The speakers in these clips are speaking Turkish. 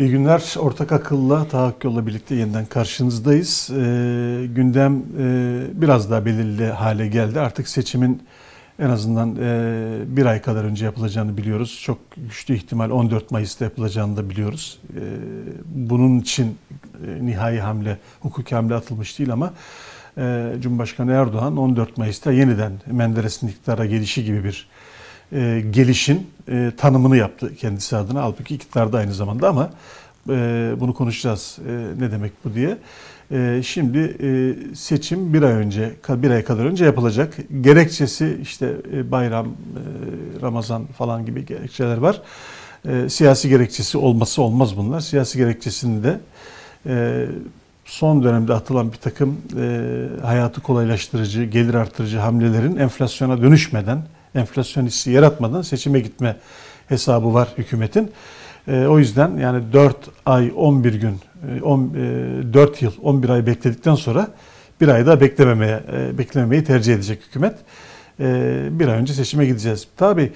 İyi günler. Ortak Akıl'la, Tahakkü Yol'la birlikte yeniden karşınızdayız. E, gündem e, biraz daha belirli hale geldi. Artık seçimin en azından e, bir ay kadar önce yapılacağını biliyoruz. Çok güçlü ihtimal 14 Mayıs'ta yapılacağını da biliyoruz. E, bunun için e, nihai hamle, hukuki hamle atılmış değil ama e, Cumhurbaşkanı Erdoğan 14 Mayıs'ta yeniden Menderes'in iktidara gelişi gibi bir e, gelişin e, tanımını yaptı kendisi adına. Halbuki iktidarda aynı zamanda ama e, bunu konuşacağız e, ne demek bu diye. E, şimdi e, seçim bir ay önce, bir ay kadar önce yapılacak. Gerekçesi işte e, bayram, e, Ramazan falan gibi gerekçeler var. E, siyasi gerekçesi olması olmaz bunlar. Siyasi gerekçesini de e, son dönemde atılan bir takım e, hayatı kolaylaştırıcı, gelir artırıcı hamlelerin enflasyona dönüşmeden enflasyon hissi yaratmadan seçime gitme hesabı var hükümetin. E, o yüzden yani 4 ay 11 gün, 10, e, 4 e, yıl 11 ay bekledikten sonra bir ay daha beklememeye, e, beklememeyi tercih edecek hükümet. E, bir ay önce seçime gideceğiz. Tabii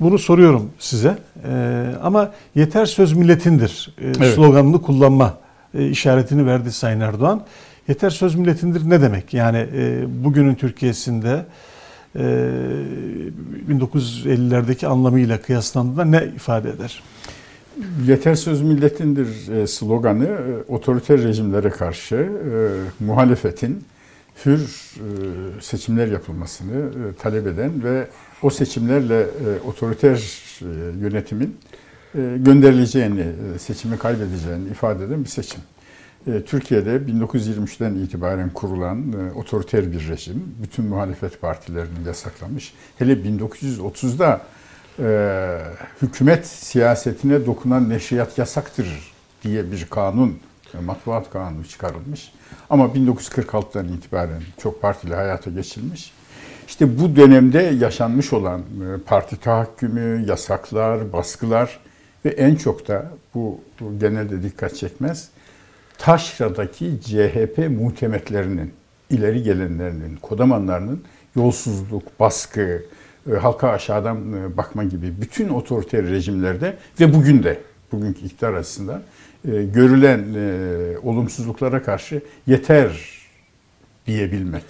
bunu soruyorum size e, ama yeter söz milletindir e, evet. sloganını kullanma e, işaretini verdi Sayın Erdoğan. Yeter söz milletindir ne demek? Yani e, bugünün Türkiye'sinde 1950'lerdeki ee, anlamıyla kıyaslandığında ne ifade eder? Yeter söz milletindir e, sloganı e, otoriter rejimlere karşı e, muhalefetin hür seçimler yapılmasını talep eden ve o seçimlerle otoriter yönetimin gönderileceğini, seçimi kaybedeceğini ifade eden bir seçim. E, Türkiye'de 1923'ten itibaren kurulan e, otoriter bir rejim bütün muhalefet partilerini yasaklamış. Hele 1930'da e, hükümet siyasetine dokunan neşriyat yasaktır diye bir kanun, matbuat kanunu çıkarılmış. Ama 1946'dan itibaren çok partili hayata geçilmiş. İşte bu dönemde yaşanmış olan parti tahakkümü, yasaklar, baskılar ve en çok da bu, bu genelde dikkat çekmez Taşra'daki CHP muhtemetlerinin, ileri gelenlerinin, kodamanlarının yolsuzluk, baskı, e, halka aşağıdan e, bakma gibi bütün otoriter rejimlerde ve bugün de, bugünkü iktidar açısından e, görülen olumsuzluklara karşı yeter diyebilmek.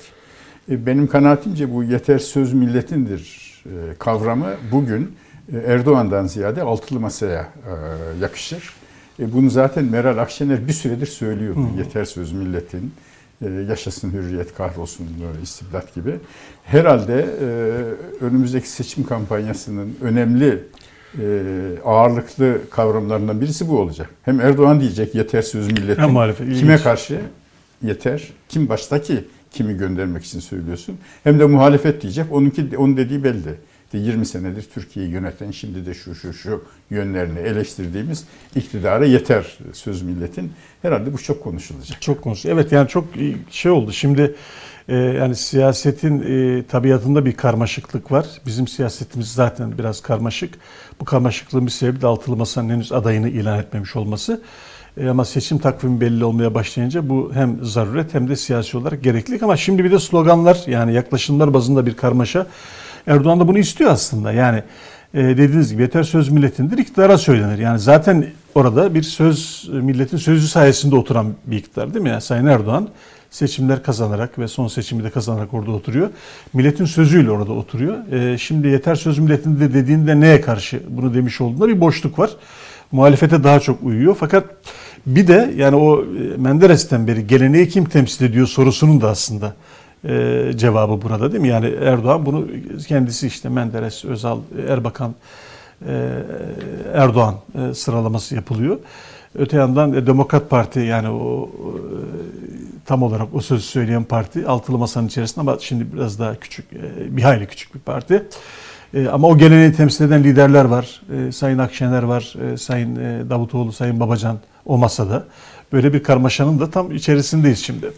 Benim kanaatimce bu yeter söz milletindir kavramı bugün Erdoğan'dan ziyade altılı masaya yakışır. E, bunu zaten Meral Akşener bir süredir söylüyordu. Hı. Yeter söz milletin, e, yaşasın hürriyet, kahrolsun e, istibdat gibi. Herhalde e, önümüzdeki seçim kampanyasının önemli e, ağırlıklı kavramlarından birisi bu olacak. Hem Erdoğan diyecek yeter söz milletin. Hem muhalefet, kime karşı yeter? Kim baştaki kimi göndermek için söylüyorsun? Hem de muhalefet diyecek. Onunki onun dediği belli. 20 senedir Türkiye'yi yöneten şimdi de şu şu şu yönlerini eleştirdiğimiz iktidara yeter söz milletin. Herhalde bu çok konuşulacak. Çok konuşulacak. Evet yani çok şey oldu. Şimdi e, yani siyasetin e, tabiatında bir karmaşıklık var. Bizim siyasetimiz zaten biraz karmaşık. Bu karmaşıklığın bir sebebi de altılı masanın henüz adayını ilan etmemiş olması. E, ama seçim takvimi belli olmaya başlayınca bu hem zaruret hem de siyasi olarak gereklilik. Ama şimdi bir de sloganlar yani yaklaşımlar bazında bir karmaşa. Erdoğan da bunu istiyor aslında. Yani e, dediğiniz gibi yeter söz milletindir, iktidara söylenir. Yani zaten orada bir söz, milletin sözü sayesinde oturan bir iktidar değil mi? Yani Sayın Erdoğan seçimler kazanarak ve son seçimi de kazanarak orada oturuyor. Milletin sözüyle orada oturuyor. E, şimdi yeter söz milletinde dediğinde neye karşı bunu demiş olduğunda bir boşluk var. Muhalefete daha çok uyuyor. Fakat bir de yani o e, Menderes'ten beri geleneği kim temsil ediyor sorusunun da aslında e, cevabı burada değil mi? Yani Erdoğan bunu kendisi işte Menderes, Özal, Erbakan, e, Erdoğan e, sıralaması yapılıyor. Öte yandan e, Demokrat Parti yani o e, tam olarak o sözü söyleyen parti altılı masanın içerisinde ama şimdi biraz daha küçük, e, bir hayli küçük bir parti. E, ama o geleneği temsil eden liderler var. E, Sayın Akşener var, e, Sayın e, Davutoğlu, Sayın Babacan o masada. Böyle bir karmaşanın da tam içerisindeyiz şimdi.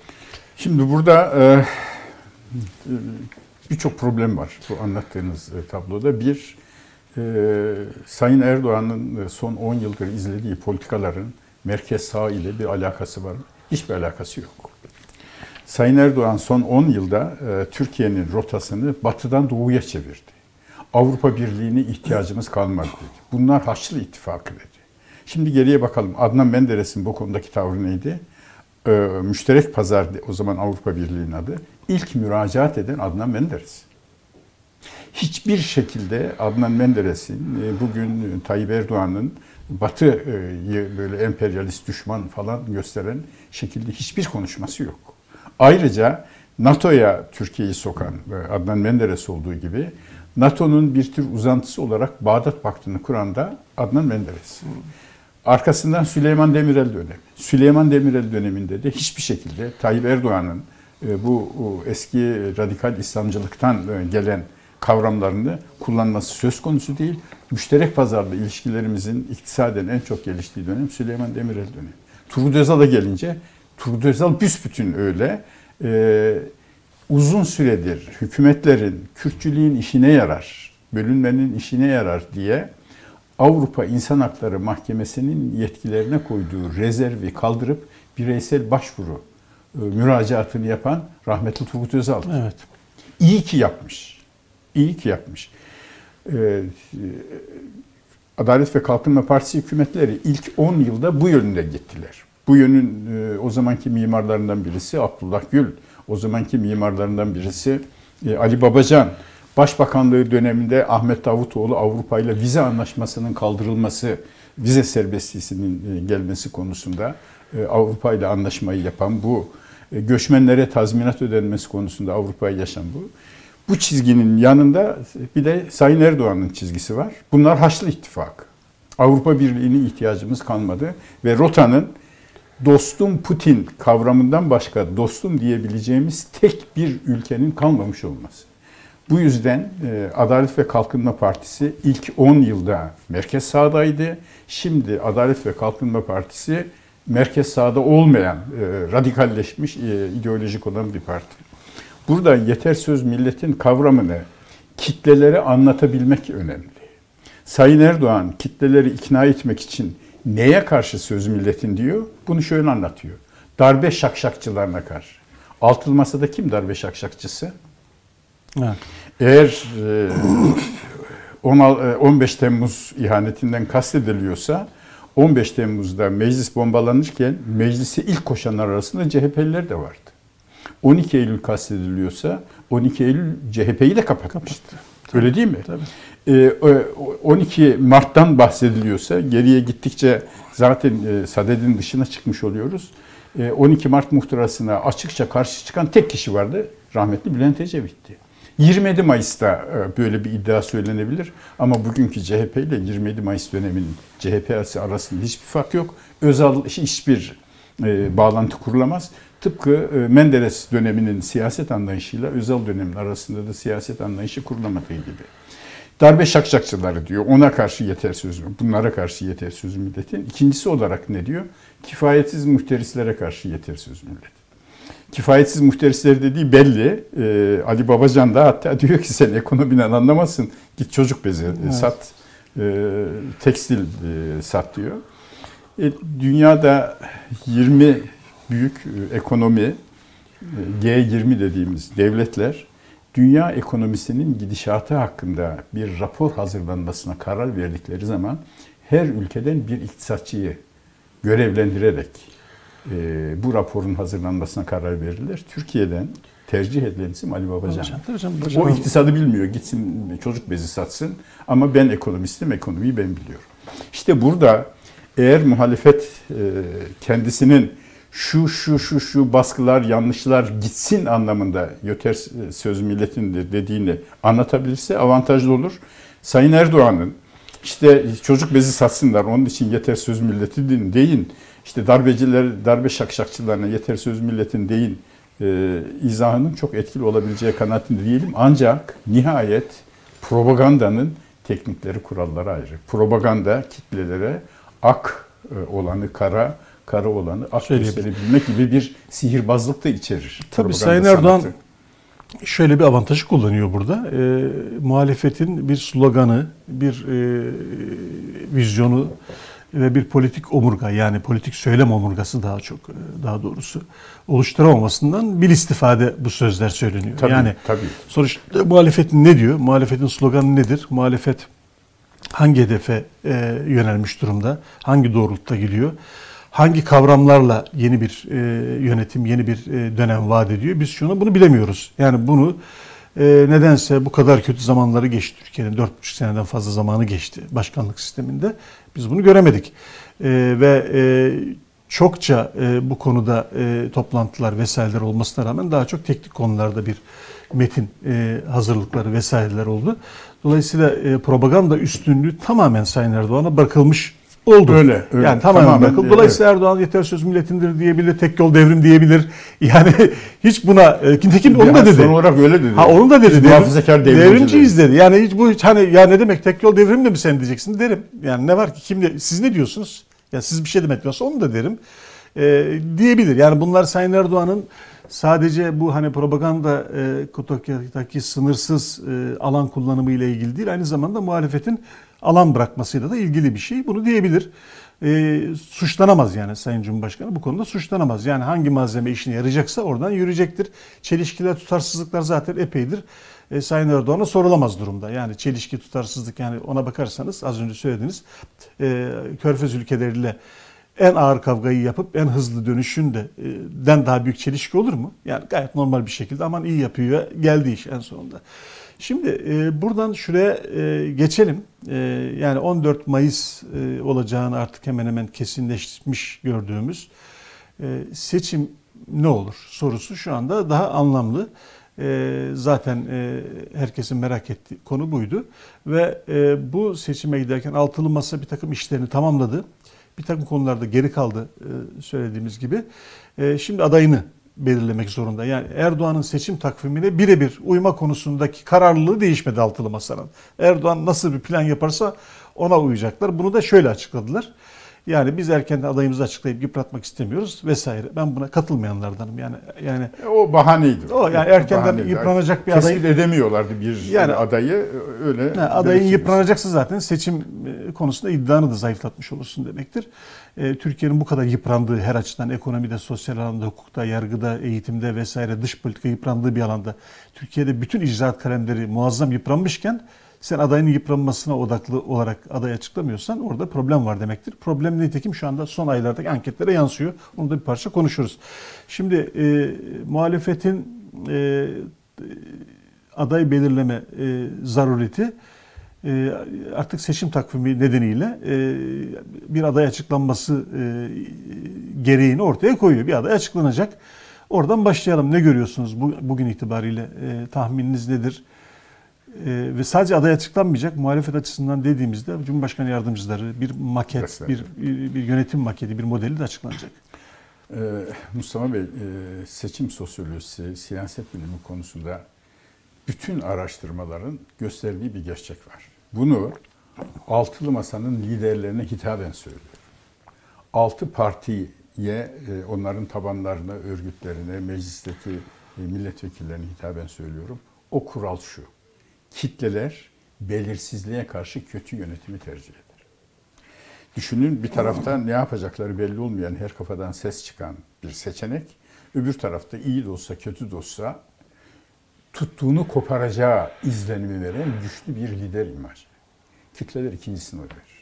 Şimdi burada e, birçok problem var bu anlattığınız e, tabloda. Bir, e, Sayın Erdoğan'ın e, son 10 yıldır izlediği politikaların merkez sağ ile bir alakası var mı? Hiçbir alakası yok. Sayın Erdoğan son 10 yılda Türkiye'nin rotasını batıdan doğuya çevirdi. Avrupa Birliği'ne ihtiyacımız kalmadı dedi. Bunlar Haçlı İttifakı dedi. Şimdi geriye bakalım. Adnan Menderes'in bu konudaki tavrı neydi? Ee, müşterek pazar o zaman Avrupa Birliği'nin adı. İlk müracaat eden Adnan Menderes. Hiçbir şekilde Adnan Menderes'in e, bugün Tayyip Erdoğan'ın Batı'yı böyle emperyalist düşman falan gösteren şekilde hiçbir konuşması yok. Ayrıca NATO'ya Türkiye'yi sokan e, Adnan Menderes olduğu gibi NATO'nun bir tür uzantısı olarak Bağdat Paktı'nı kuran da Adnan Menderes. Arkasından Süleyman Demirel dönemi. Süleyman Demirel döneminde de hiçbir şekilde Tayyip Erdoğan'ın e, bu eski radikal İslamcılıktan e, gelen kavramlarını kullanması söz konusu değil. Müşterek pazarla ilişkilerimizin iktisaden en çok geliştiği dönem Süleyman Demirel dönemi. Turgut Özal'a gelince Turgut Özal büsbütün öyle. Ee, uzun süredir hükümetlerin Kürtçülüğün işine yarar, bölünmenin işine yarar diye Avrupa İnsan Hakları Mahkemesi'nin yetkilerine koyduğu rezervi kaldırıp bireysel başvuru e, müracaatını yapan rahmetli Turgut Özal. Evet. İyi ki yapmış. İyi ki yapmış. Ee, Adalet ve Kalkınma Partisi hükümetleri ilk 10 yılda bu yönde gittiler. Bu yönün e, o zamanki mimarlarından birisi Abdullah Gül, o zamanki mimarlarından birisi e, Ali Babacan. Başbakanlığı döneminde Ahmet Davutoğlu Avrupa ile vize anlaşmasının kaldırılması, vize serbestliğinin e, gelmesi konusunda Avrupa ile anlaşmayı yapan bu, göçmenlere tazminat ödenmesi konusunda Avrupa'ya yaşam bu. Bu çizginin yanında bir de Sayın Erdoğan'ın çizgisi var. Bunlar Haçlı İttifak. Avrupa Birliği'ne ihtiyacımız kalmadı ve rotanın dostum Putin kavramından başka dostum diyebileceğimiz tek bir ülkenin kalmamış olması. Bu yüzden e, Adalet ve Kalkınma Partisi ilk 10 yılda merkez sağdaydı. Şimdi Adalet ve Kalkınma Partisi merkez sağda olmayan, e, radikalleşmiş, e, ideolojik olan bir parti. Burada yeter söz milletin kavramını kitlelere anlatabilmek önemli. Sayın Erdoğan kitleleri ikna etmek için neye karşı söz milletin diyor? Bunu şöyle anlatıyor. Darbe şakşakçılarına karşı. Altılı Masa'da kim darbe şakşakçısı? Evet. Eğer 15 Temmuz ihanetinden kastediliyorsa 15 Temmuz'da meclis bombalanırken meclise ilk koşanlar arasında CHP'liler de vardı. 12 Eylül kastediliyorsa 12 Eylül CHP'yi de kapatmıştı. Öyle değil mi? Tabii. Ee, 12 Mart'tan bahsediliyorsa geriye gittikçe zaten e, sadedin dışına çıkmış oluyoruz. 12 e, Mart muhtırasına açıkça karşı çıkan tek kişi vardı. Rahmetli Bülent Ecevit'ti. 27 Mayıs'ta e, böyle bir iddia söylenebilir ama bugünkü CHP ile 27 Mayıs döneminin CHP arasında hiçbir fark yok. Özal hiçbir bağlantı kurulamaz. Tıpkı e, Menderes döneminin siyaset anlayışıyla Özal dönemin arasında da siyaset anlayışı kurulamadığı gibi. Darbe şakşakçıları diyor. Ona karşı yeter sözü. Bunlara karşı yeter sözü milletin. İkincisi olarak ne diyor? Kifayetsiz muhterislere karşı yeter sözü millet. Kifayetsiz muhterisler dediği belli. Ee, Ali Babacan da hatta diyor ki sen ekonomiden anlamazsın. Git çocuk bezi evet. sat. E, tekstil e, sat diyor. E, dünyada 20 büyük e, ekonomi, e, G20 dediğimiz devletler dünya ekonomisinin gidişatı hakkında bir rapor hazırlanmasına karar verdikleri zaman her ülkeden bir iktisatçıyı görevlendirerek e, bu raporun hazırlanmasına karar verirler. Türkiye'den tercih edilen isim Ali Babacan. Babacan, Babacan. O iktisadı bilmiyor. Gitsin çocuk bezi satsın. Ama ben ekonomistim, ekonomiyi ben biliyorum. İşte burada eğer muhalefet kendisinin şu şu şu şu baskılar, yanlışlar gitsin anlamında yeter söz milletindir dediğini anlatabilirse avantajlı olur. Sayın Erdoğan'ın işte çocuk bezi satsınlar onun için yeter söz milletin deyin. İşte darbeciler, darbe şakşakçılarına yeter söz milletin deyin e, izahının çok etkili olabileceği kanaatinde diyelim. Ancak nihayet propagandanın teknikleri, kuralları ayrı. Propaganda kitlelere ak e, olanı kara, kara olanı ak gösterebilmek gibi bir sihirbazlık da içerir. Tabii Sayın Erdoğan sanatı. şöyle bir avantajı kullanıyor burada. E, muhalefetin bir sloganı, bir e, vizyonu ve bir politik omurga yani politik söylem omurgası daha çok e, daha doğrusu oluşturamamasından bir istifade bu sözler söyleniyor. Tabii, yani tabii. sonuçta muhalefet ne diyor? Muhalefetin sloganı nedir? Muhalefet hangi hedefe e, yönelmiş durumda, hangi doğrultuda gidiyor, hangi kavramlarla yeni bir e, yönetim, yeni bir e, dönem vaat ediyor. Biz şunu bunu bilemiyoruz. Yani bunu e, nedense bu kadar kötü zamanları geçti Türkiye'nin 4,5 seneden fazla zamanı geçti başkanlık sisteminde. Biz bunu göremedik. E, ve e, çokça e, bu konuda e, toplantılar vesaireler olmasına rağmen daha çok teknik konularda bir metin e, hazırlıkları vesaireler oldu. Dolayısıyla e, propaganda üstünlüğü tamamen Sayın Erdoğan'a bırakılmış oldu. Öyle, öyle. Yani tamamen, Tamamen, bırakıldı. Dolayısıyla Erdoğan yeter söz milletindir diyebilir, tek yol devrim diyebilir. Yani hiç buna e, nitekim onu da dedi. Son olarak öyle dedi. Ha onu da dedi. Biz muhafazakar devrimciyiz. dedi. Yani hiç bu hiç hani ya ne demek tek yol devrim de mi sen diyeceksin derim. Yani ne var ki kim de, siz ne diyorsunuz? Ya siz bir şey demek diyorsa onu da derim. Ee, diyebilir. Yani bunlar Sayın Erdoğan'ın sadece bu hani propaganda e, sınırsız e, alan kullanımı ile ilgili değil. Aynı zamanda muhalefetin alan bırakmasıyla da ilgili bir şey. Bunu diyebilir. E, suçlanamaz yani Sayın Cumhurbaşkanı bu konuda suçlanamaz. Yani hangi malzeme işine yarayacaksa oradan yürüyecektir. Çelişkiler, tutarsızlıklar zaten epeydir. E, Sayın Erdoğan'a sorulamaz durumda. Yani çelişki, tutarsızlık yani ona bakarsanız az önce söylediğiniz e, Körfez ülkeleriyle en ağır kavgayı yapıp en hızlı dönüşün de e, den daha büyük çelişki olur mu? Yani gayet normal bir şekilde aman iyi yapıyor geldi iş en sonunda. Şimdi e, buradan şuraya e, geçelim. E, yani 14 Mayıs e, olacağını artık hemen hemen kesinleşmiş gördüğümüz e, seçim ne olur sorusu şu anda daha anlamlı. E, zaten e, herkesin merak ettiği konu buydu. Ve e, bu seçime giderken altılı masa bir takım işlerini tamamladı. Bir takım konularda geri kaldı e, söylediğimiz gibi. E, şimdi adayını belirlemek zorunda. Yani Erdoğan'ın seçim takvimine birebir uyma konusundaki kararlılığı değişmedi altılı masanın. Erdoğan nasıl bir plan yaparsa ona uyacaklar. Bunu da şöyle açıkladılar. Yani biz erken adayımızı açıklayıp yıpratmak istemiyoruz vesaire. Ben buna katılmayanlardanım. Yani yani E, O bahaneydi. O yani erkenden Bahaneydi. yıpranacak bir Tespit adayı- edemiyorlardı bir Yani- adayı öyle. Ha, adayın yıpranacaksa zaten seçim e, konusunda iddianı da zayıflatmış olursun demektir. E, Türkiye'nin bu kadar yıprandığı her açıdan ekonomide, sosyal alanda, hukukta, yargıda, eğitimde vesaire dış politika yıprandığı bir alanda Türkiye'de bütün icraat kalemleri muazzam yıpranmışken sen adayın yıpranmasına odaklı olarak aday açıklamıyorsan orada problem var demektir. Problem nitekim şu anda son aylardaki anketlere yansıyor. Onu da bir parça konuşuruz. Şimdi e, muhalefetin e, aday belirleme e, zarureti e, artık seçim takvimi nedeniyle e, bir aday açıklanması e, gereğini ortaya koyuyor. Bir aday açıklanacak. Oradan başlayalım. Ne görüyorsunuz bu, bugün itibariyle? E, tahmininiz nedir? E, ve sadece aday açıklanmayacak. Muhalefet açısından dediğimizde Cumhurbaşkanı yardımcıları bir maket, Vesaire. bir, bir, yönetim maketi, bir modeli de açıklanacak. Ee, Mustafa Bey, e, seçim sosyolojisi, siyaset bilimi konusunda bütün araştırmaların gösterdiği bir gerçek var. Bunu altılı masanın liderlerine hitaben söylüyor. Altı partiye, e, onların tabanlarına, örgütlerine, meclisteki e, milletvekillerine hitaben söylüyorum. O kural şu. Kitleler belirsizliğe karşı kötü yönetimi tercih eder. Düşünün bir tarafta ne yapacakları belli olmayan her kafadan ses çıkan bir seçenek. Öbür tarafta iyi de olsa kötü de olsa tuttuğunu koparacağı izlenimi veren güçlü bir lider imajı. Kitleler ikincisini oy verir.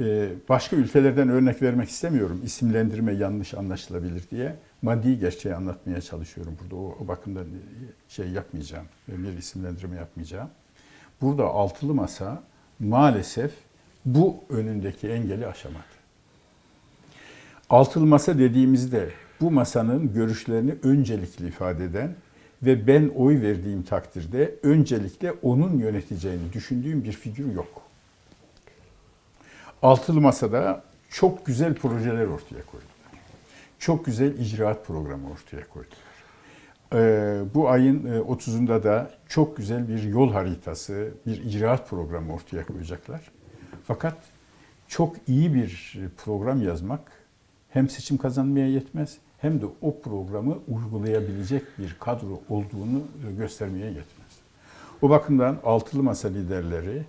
Ee, başka ülkelerden örnek vermek istemiyorum. İsimlendirme yanlış anlaşılabilir diye. Maddi gerçeği anlatmaya çalışıyorum burada. O, o bakımdan şey yapmayacağım. Bir isimlendirme yapmayacağım. Burada altılı masa maalesef bu önündeki engeli aşamadı. Altılı masa dediğimizde bu masanın görüşlerini öncelikli ifade eden ve ben oy verdiğim takdirde öncelikle onun yöneteceğini düşündüğüm bir figür yok. Altılı masada çok güzel projeler ortaya koydular. Çok güzel icraat programı ortaya koydular. Ee, bu ayın e, 30'unda da çok güzel bir yol haritası, bir icraat programı ortaya koyacaklar. Fakat çok iyi bir program yazmak hem seçim kazanmaya yetmez hem de o programı uygulayabilecek bir kadro olduğunu göstermeye yetmez. O bakımdan altılı masa liderleri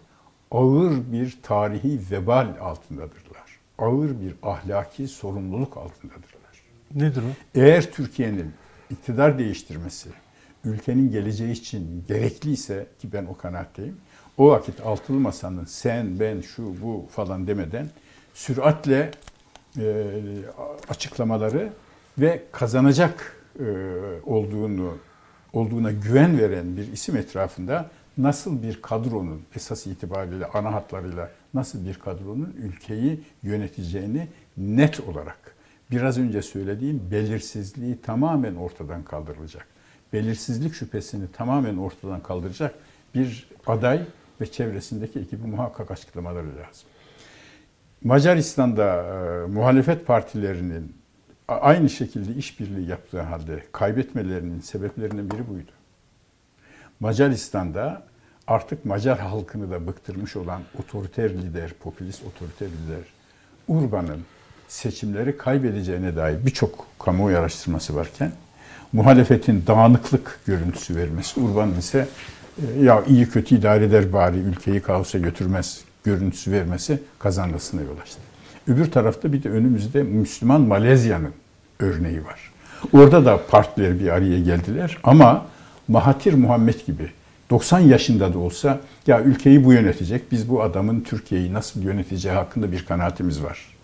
ağır bir tarihi vebal altındadırlar. Ağır bir ahlaki sorumluluk altındadırlar. Nedir o? Eğer Türkiye'nin iktidar değiştirmesi ülkenin geleceği için gerekliyse ki ben o kanaatteyim. o vakit altılı masanın sen, ben, şu, bu falan demeden süratle e, açıklamaları ve kazanacak e, olduğunu olduğuna güven veren bir isim etrafında nasıl bir kadronun esas itibariyle ana hatlarıyla nasıl bir kadronun ülkeyi yöneteceğini net olarak biraz önce söylediğim belirsizliği tamamen ortadan kaldırılacak. Belirsizlik şüphesini tamamen ortadan kaldıracak bir aday ve çevresindeki ekibi muhakkak açıklamaları lazım. Macaristan'da e, muhalefet partilerinin aynı şekilde işbirliği yaptığı halde kaybetmelerinin sebeplerinden biri buydu. Macaristan'da artık Macar halkını da bıktırmış olan otoriter lider, popülist otoriter lider Urban'ın seçimleri kaybedeceğine dair birçok kamuoyu araştırması varken muhalefetin dağınıklık görüntüsü vermesi, Urban'ın ise e, ya iyi kötü idare eder bari ülkeyi kaosa götürmez görüntüsü vermesi kazanmasına yol açtı. Öbür tarafta bir de önümüzde Müslüman Malezya'nın örneği var. Orada da partiler bir araya geldiler ama Mahatir Muhammed gibi 90 yaşında da olsa ya ülkeyi bu yönetecek, biz bu adamın Türkiye'yi nasıl yöneteceği hakkında bir kanaatimiz var.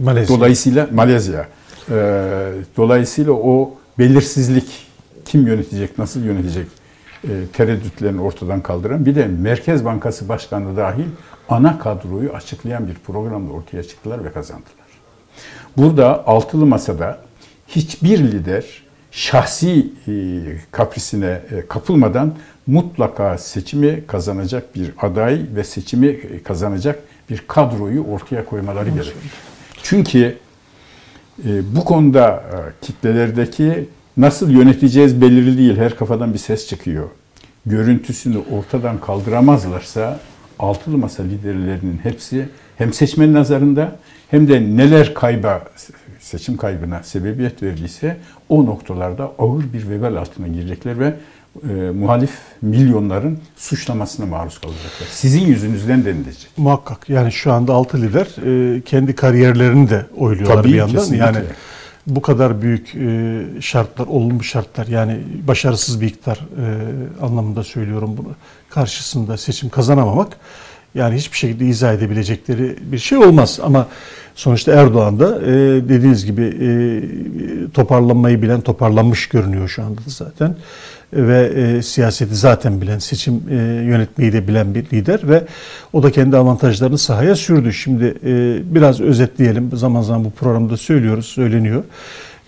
Malezya. Dolayısıyla Malezya. Ee, dolayısıyla o belirsizlik kim yönetecek, nasıl yönetecek e, tereddütlerini ortadan kaldıran bir de Merkez Bankası Başkanı dahil ana kadroyu açıklayan bir programla ortaya çıktılar ve kazandılar. Burada altılı masada hiçbir lider şahsi e, kaprisine e, kapılmadan mutlaka seçimi kazanacak bir aday ve seçimi e, kazanacak bir kadroyu ortaya koymaları gerekir. Çünkü e, bu konuda e, kitlelerdeki nasıl yöneteceğiz belirli değil. Her kafadan bir ses çıkıyor. Görüntüsünü ortadan kaldıramazlarsa altılı masa liderlerinin hepsi hem seçmenin nazarında hem de neler kayba seçim kaybına sebebiyet verdiyse o noktalarda ağır bir vebal altına girecekler ve e, muhalif milyonların suçlamasına maruz kalacaklar. Sizin yüzünüzden denilecek. Muhakkak. Yani şu anda altı lider e, kendi kariyerlerini de oyluyorlar Tabii, bir yandan. kesinlikle. Yani bu kadar büyük e, şartlar, olumlu şartlar yani başarısız bir iktidar e, anlamında söylüyorum bunu. Karşısında seçim kazanamamak yani hiçbir şekilde izah edebilecekleri bir şey olmaz. Ama sonuçta Erdoğan da e, dediğiniz gibi e, toparlanmayı bilen, toparlanmış görünüyor şu anda da zaten. Ve e, siyaseti zaten bilen, seçim e, yönetmeyi de bilen bir lider ve o da kendi avantajlarını sahaya sürdü. Şimdi e, biraz özetleyelim. Zaman zaman bu programda söylüyoruz, söyleniyor.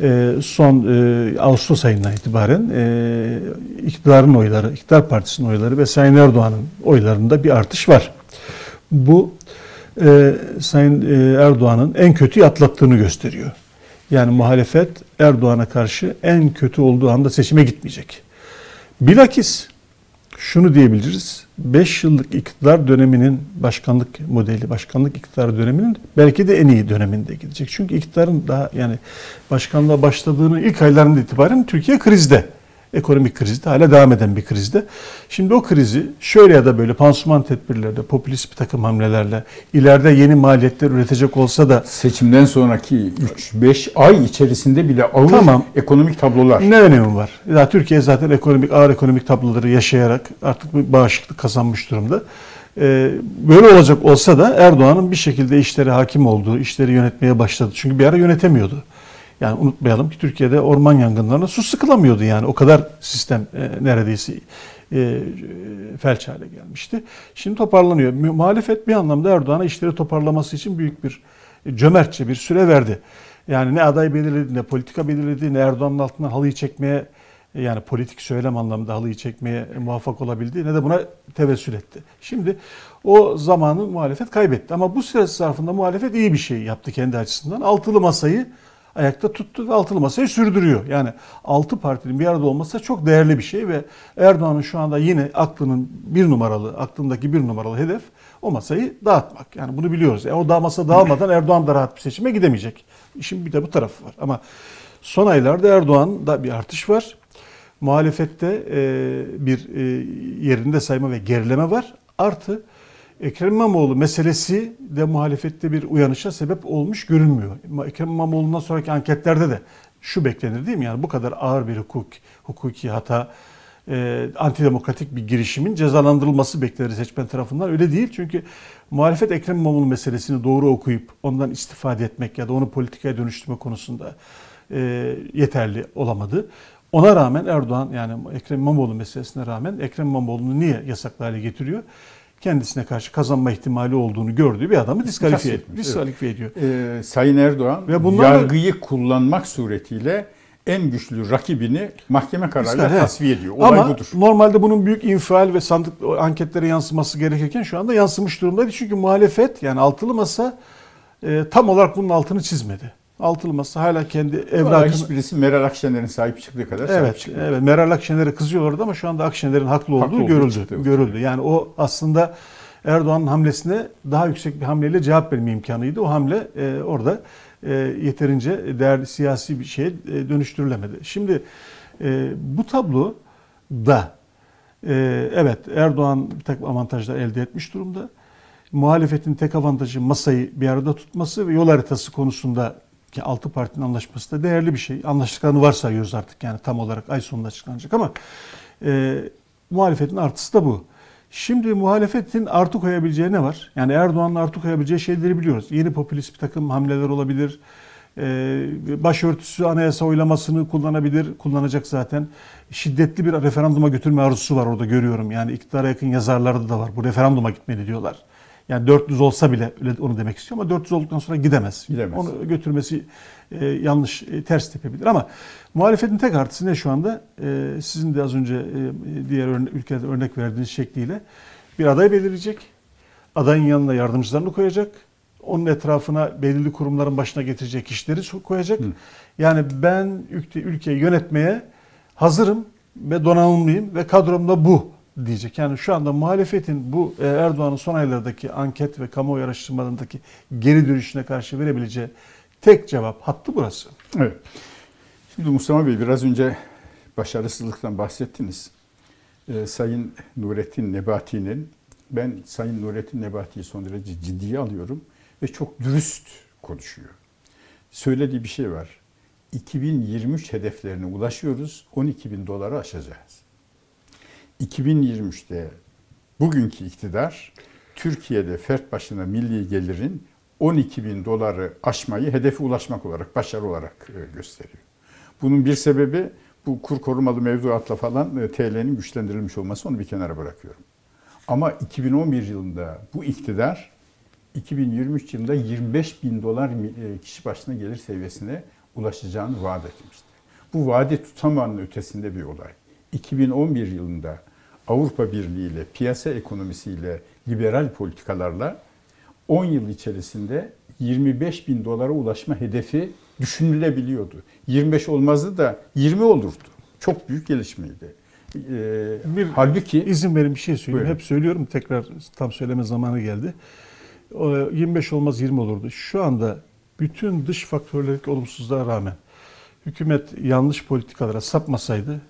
E, son e, Ağustos ayından itibaren e, iktidarın oyları, iktidar partisinin oyları ve Sayın Erdoğan'ın oylarında bir artış var. Bu e, Sayın e, Erdoğan'ın en kötüyü atlattığını gösteriyor. Yani muhalefet Erdoğan'a karşı en kötü olduğu anda seçime gitmeyecek. Bilakis şunu diyebiliriz. 5 yıllık iktidar döneminin başkanlık modeli, başkanlık iktidar döneminin belki de en iyi döneminde gidecek. Çünkü iktidarın daha yani başkanlığa başladığını ilk aylarında itibaren Türkiye krizde. Ekonomik krizde, hala devam eden bir krizde. Şimdi o krizi şöyle ya da böyle pansuman tedbirlerle, popülist bir takım hamlelerle, ileride yeni maliyetler üretecek olsa da Seçimden sonraki 3-5 ay içerisinde bile ağır Tamam. ekonomik tablolar. Ne önemi var? Ya Türkiye zaten ekonomik ağır ekonomik tabloları yaşayarak artık bir bağışıklık kazanmış durumda. Ee, böyle olacak olsa da Erdoğan'ın bir şekilde işlere hakim olduğu, işleri yönetmeye başladı. Çünkü bir ara yönetemiyordu. Yani unutmayalım ki Türkiye'de orman yangınlarına su sıkılamıyordu yani. O kadar sistem e, neredeyse e, felç hale gelmişti. Şimdi toparlanıyor. Mu- Muhalefet bir anlamda Erdoğan'a işleri toparlaması için büyük bir e, cömertçe bir süre verdi. Yani ne aday belirledi, ne politika belirledi, ne Erdoğan'ın altından halıyı çekmeye e, yani politik söylem anlamında halıyı çekmeye muvaffak olabildi ne de buna tevessül etti. Şimdi o zamanı muhalefet kaybetti. Ama bu süre zarfında muhalefet iyi bir şey yaptı kendi açısından. Altılı masayı ayakta tuttu ve altılı masayı sürdürüyor. Yani altı partinin bir arada olması çok değerli bir şey ve Erdoğan'ın şu anda yine aklının bir numaralı, aklındaki bir numaralı hedef o masayı dağıtmak. Yani bunu biliyoruz. Yani o da masa dağılmadan Erdoğan da rahat bir seçime gidemeyecek. İşin bir de bu tarafı var. Ama son aylarda Erdoğan'da bir artış var. Muhalefette e, bir e, yerinde sayma ve gerileme var. Artı Ekrem İmamoğlu meselesi de muhalefette bir uyanışa sebep olmuş görünmüyor. Ekrem İmamoğlu'ndan sonraki anketlerde de şu beklenir değil mi? Yani bu kadar ağır bir hukuk, hukuki hata e, antidemokratik bir girişimin cezalandırılması beklenir seçmen tarafından. Öyle değil çünkü muhalefet Ekrem İmamoğlu meselesini doğru okuyup ondan istifade etmek ya da onu politikaya dönüştürme konusunda e, yeterli olamadı. Ona rağmen Erdoğan yani Ekrem İmamoğlu meselesine rağmen Ekrem İmamoğlu'nu niye yasaklı hale getiriyor? Kendisine karşı kazanma ihtimali olduğunu gördüğü bir adamı diskalifiye, etmiş, diskalifiye ediyor. Ee, Sayın Erdoğan Ve bunlarla- yargıyı kullanmak suretiyle en güçlü rakibini mahkeme kararıyla İster, evet. tasfiye ediyor. Olay Ama budur. normalde bunun büyük infial ve sandık anketlere yansıması gerekirken şu anda yansımış durumdaydı. Çünkü muhalefet yani altılı masa e, tam olarak bunun altını çizmedi. Altılı masa hala kendi Evrakını... Hiçbirisi Meral Akşener'in sahip çıktığı kadar sahip Evet, çıkmıyor. evet. Meral Akşener'e kızıyorlardı ama şu anda Akşener'in haklı olduğu Haklı görüldü. çıktı görüldü. Yani o aslında Erdoğan'ın hamlesine daha yüksek bir hamleyle cevap verme imkanıydı. O hamle e, orada e, yeterince değerli siyasi bir şeye e, dönüştürülemedi. Şimdi e, bu tablo da e, evet Erdoğan bir takım avantajlar elde etmiş durumda. Muhalefetin tek avantajı masayı bir arada tutması ve yol haritası konusunda ki altı partinin anlaşması da değerli bir şey. Anlaştıklarını varsayıyoruz artık yani tam olarak ay sonunda açıklanacak ama e, muhalefetin artısı da bu. Şimdi muhalefetin artı koyabileceği ne var? Yani Erdoğan'ın artı koyabileceği şeyleri biliyoruz. Yeni popülist bir takım hamleler olabilir. Ee, başörtüsü anayasa oylamasını kullanabilir, kullanacak zaten. Şiddetli bir referanduma götürme arzusu var orada görüyorum. Yani iktidara yakın yazarlarda da var. Bu referanduma gitmeli diyorlar. Yani 400 olsa bile öyle onu demek istiyor ama 400 olduktan sonra gidemez. Gidemez. Onu götürmesi e, yanlış, e, ters tepebilir ama muhalefetin tek artısı ne şu anda? E, sizin de az önce e, diğer örne- ülkelerde örnek verdiğiniz şekliyle bir aday belirleyecek. Adayın yanına yardımcılarını koyacak. Onun etrafına belirli kurumların başına getirecek kişileri koyacak. Yani ben ülke, ülkeyi yönetmeye hazırım ve donanımlıyım ve kadrom da bu diyecek. Yani şu anda muhalefetin bu e, Erdoğan'ın son aylardaki anket ve kamuoyu araştırmalarındaki geri dönüşüne karşı verebileceği tek cevap hattı burası. Evet. Şimdi Mustafa Bey biraz önce başarısızlıktan bahsettiniz. Ee, Sayın Nurettin Nebati'nin, ben Sayın Nurettin Nebati'yi son derece ciddiye alıyorum ve çok dürüst konuşuyor. Söylediği bir şey var. 2023 hedeflerine ulaşıyoruz, 12 bin doları aşacağız. 2023'te bugünkü iktidar Türkiye'de fert başına milli gelirin 12 bin doları aşmayı hedefe ulaşmak olarak, başarı olarak e, gösteriyor. Bunun bir sebebi bu kur korumalı mevduatla falan e, TL'nin güçlendirilmiş olması onu bir kenara bırakıyorum. Ama 2011 yılında bu iktidar 2023 yılında 25 bin dolar e, kişi başına gelir seviyesine ulaşacağını vaat etmişti. Bu vaadi tutamanın ötesinde bir olay. 2011 yılında Avrupa Birliği ile piyasa ekonomisiyle liberal politikalarla 10 yıl içerisinde 25 bin dolara ulaşma hedefi düşünülebiliyordu. 25 olmazdı da 20 olurdu. Çok büyük gelişmeydi. Ee, Bir- halbuki İzin verin bir şey söyleyeyim. Buyurun. Hep söylüyorum tekrar tam söyleme zamanı geldi. O 25 olmaz 20 olurdu. Şu anda bütün dış faktörlerdeki olumsuzluğa rağmen hükümet yanlış politikalara sapmasaydı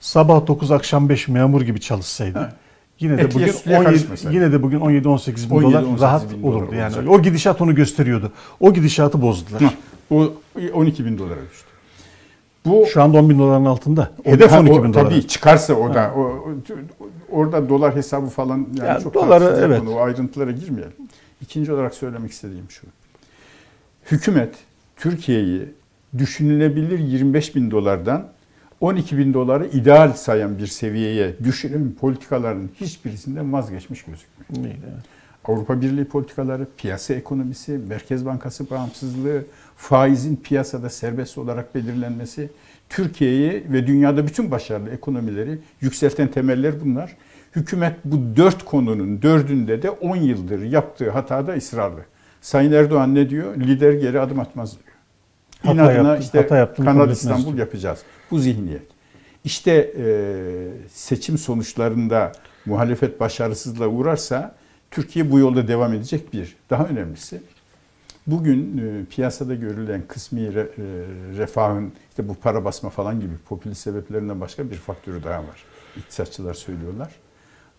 sabah 9 akşam 5 memur gibi çalışsaydı yine de bugün sütüye 17 karışmasaydı. yine de bugün 17 18 bin 17, dolar 18 rahat bin dolar olurdu. Yani olacak. o gidişat onu gösteriyordu. O gidişatı bozdular. Hah, o 12 bin dolara düştü. Bu Şu anda 10 bin doların altında. Hedef ha, 12 o bin dolar. Tabii çıkarsa o da o, orada dolar hesabı falan yani Yani çok doları, evet. konu, o ayrıntılara girmeyelim. İkinci olarak söylemek istediğim şu. Hükümet Türkiye'yi düşünülebilir 25 bin dolardan 12 bin doları ideal sayan bir seviyeye düşüren politikaların hiçbirisinden vazgeçmiş gözükmüyor. Evet. Avrupa Birliği politikaları, piyasa ekonomisi, Merkez Bankası bağımsızlığı, faizin piyasada serbest olarak belirlenmesi, Türkiye'yi ve dünyada bütün başarılı ekonomileri yükselten temeller bunlar. Hükümet bu dört konunun dördünde de 10 yıldır yaptığı hatada ısrarlı. Sayın Erdoğan ne diyor? Lider geri adım atmaz diyor. Hata İnadına yaptı- işte hata kabul Kanal İstanbul diyor. yapacağız. Bu zihniyet. İşte e, seçim sonuçlarında muhalefet başarısızlığa uğrarsa Türkiye bu yolda devam edecek bir. Daha önemlisi bugün e, piyasada görülen kısmi re- e, refahın işte bu para basma falan gibi popülist sebeplerinden başka bir faktörü daha var. İktisatçılar söylüyorlar.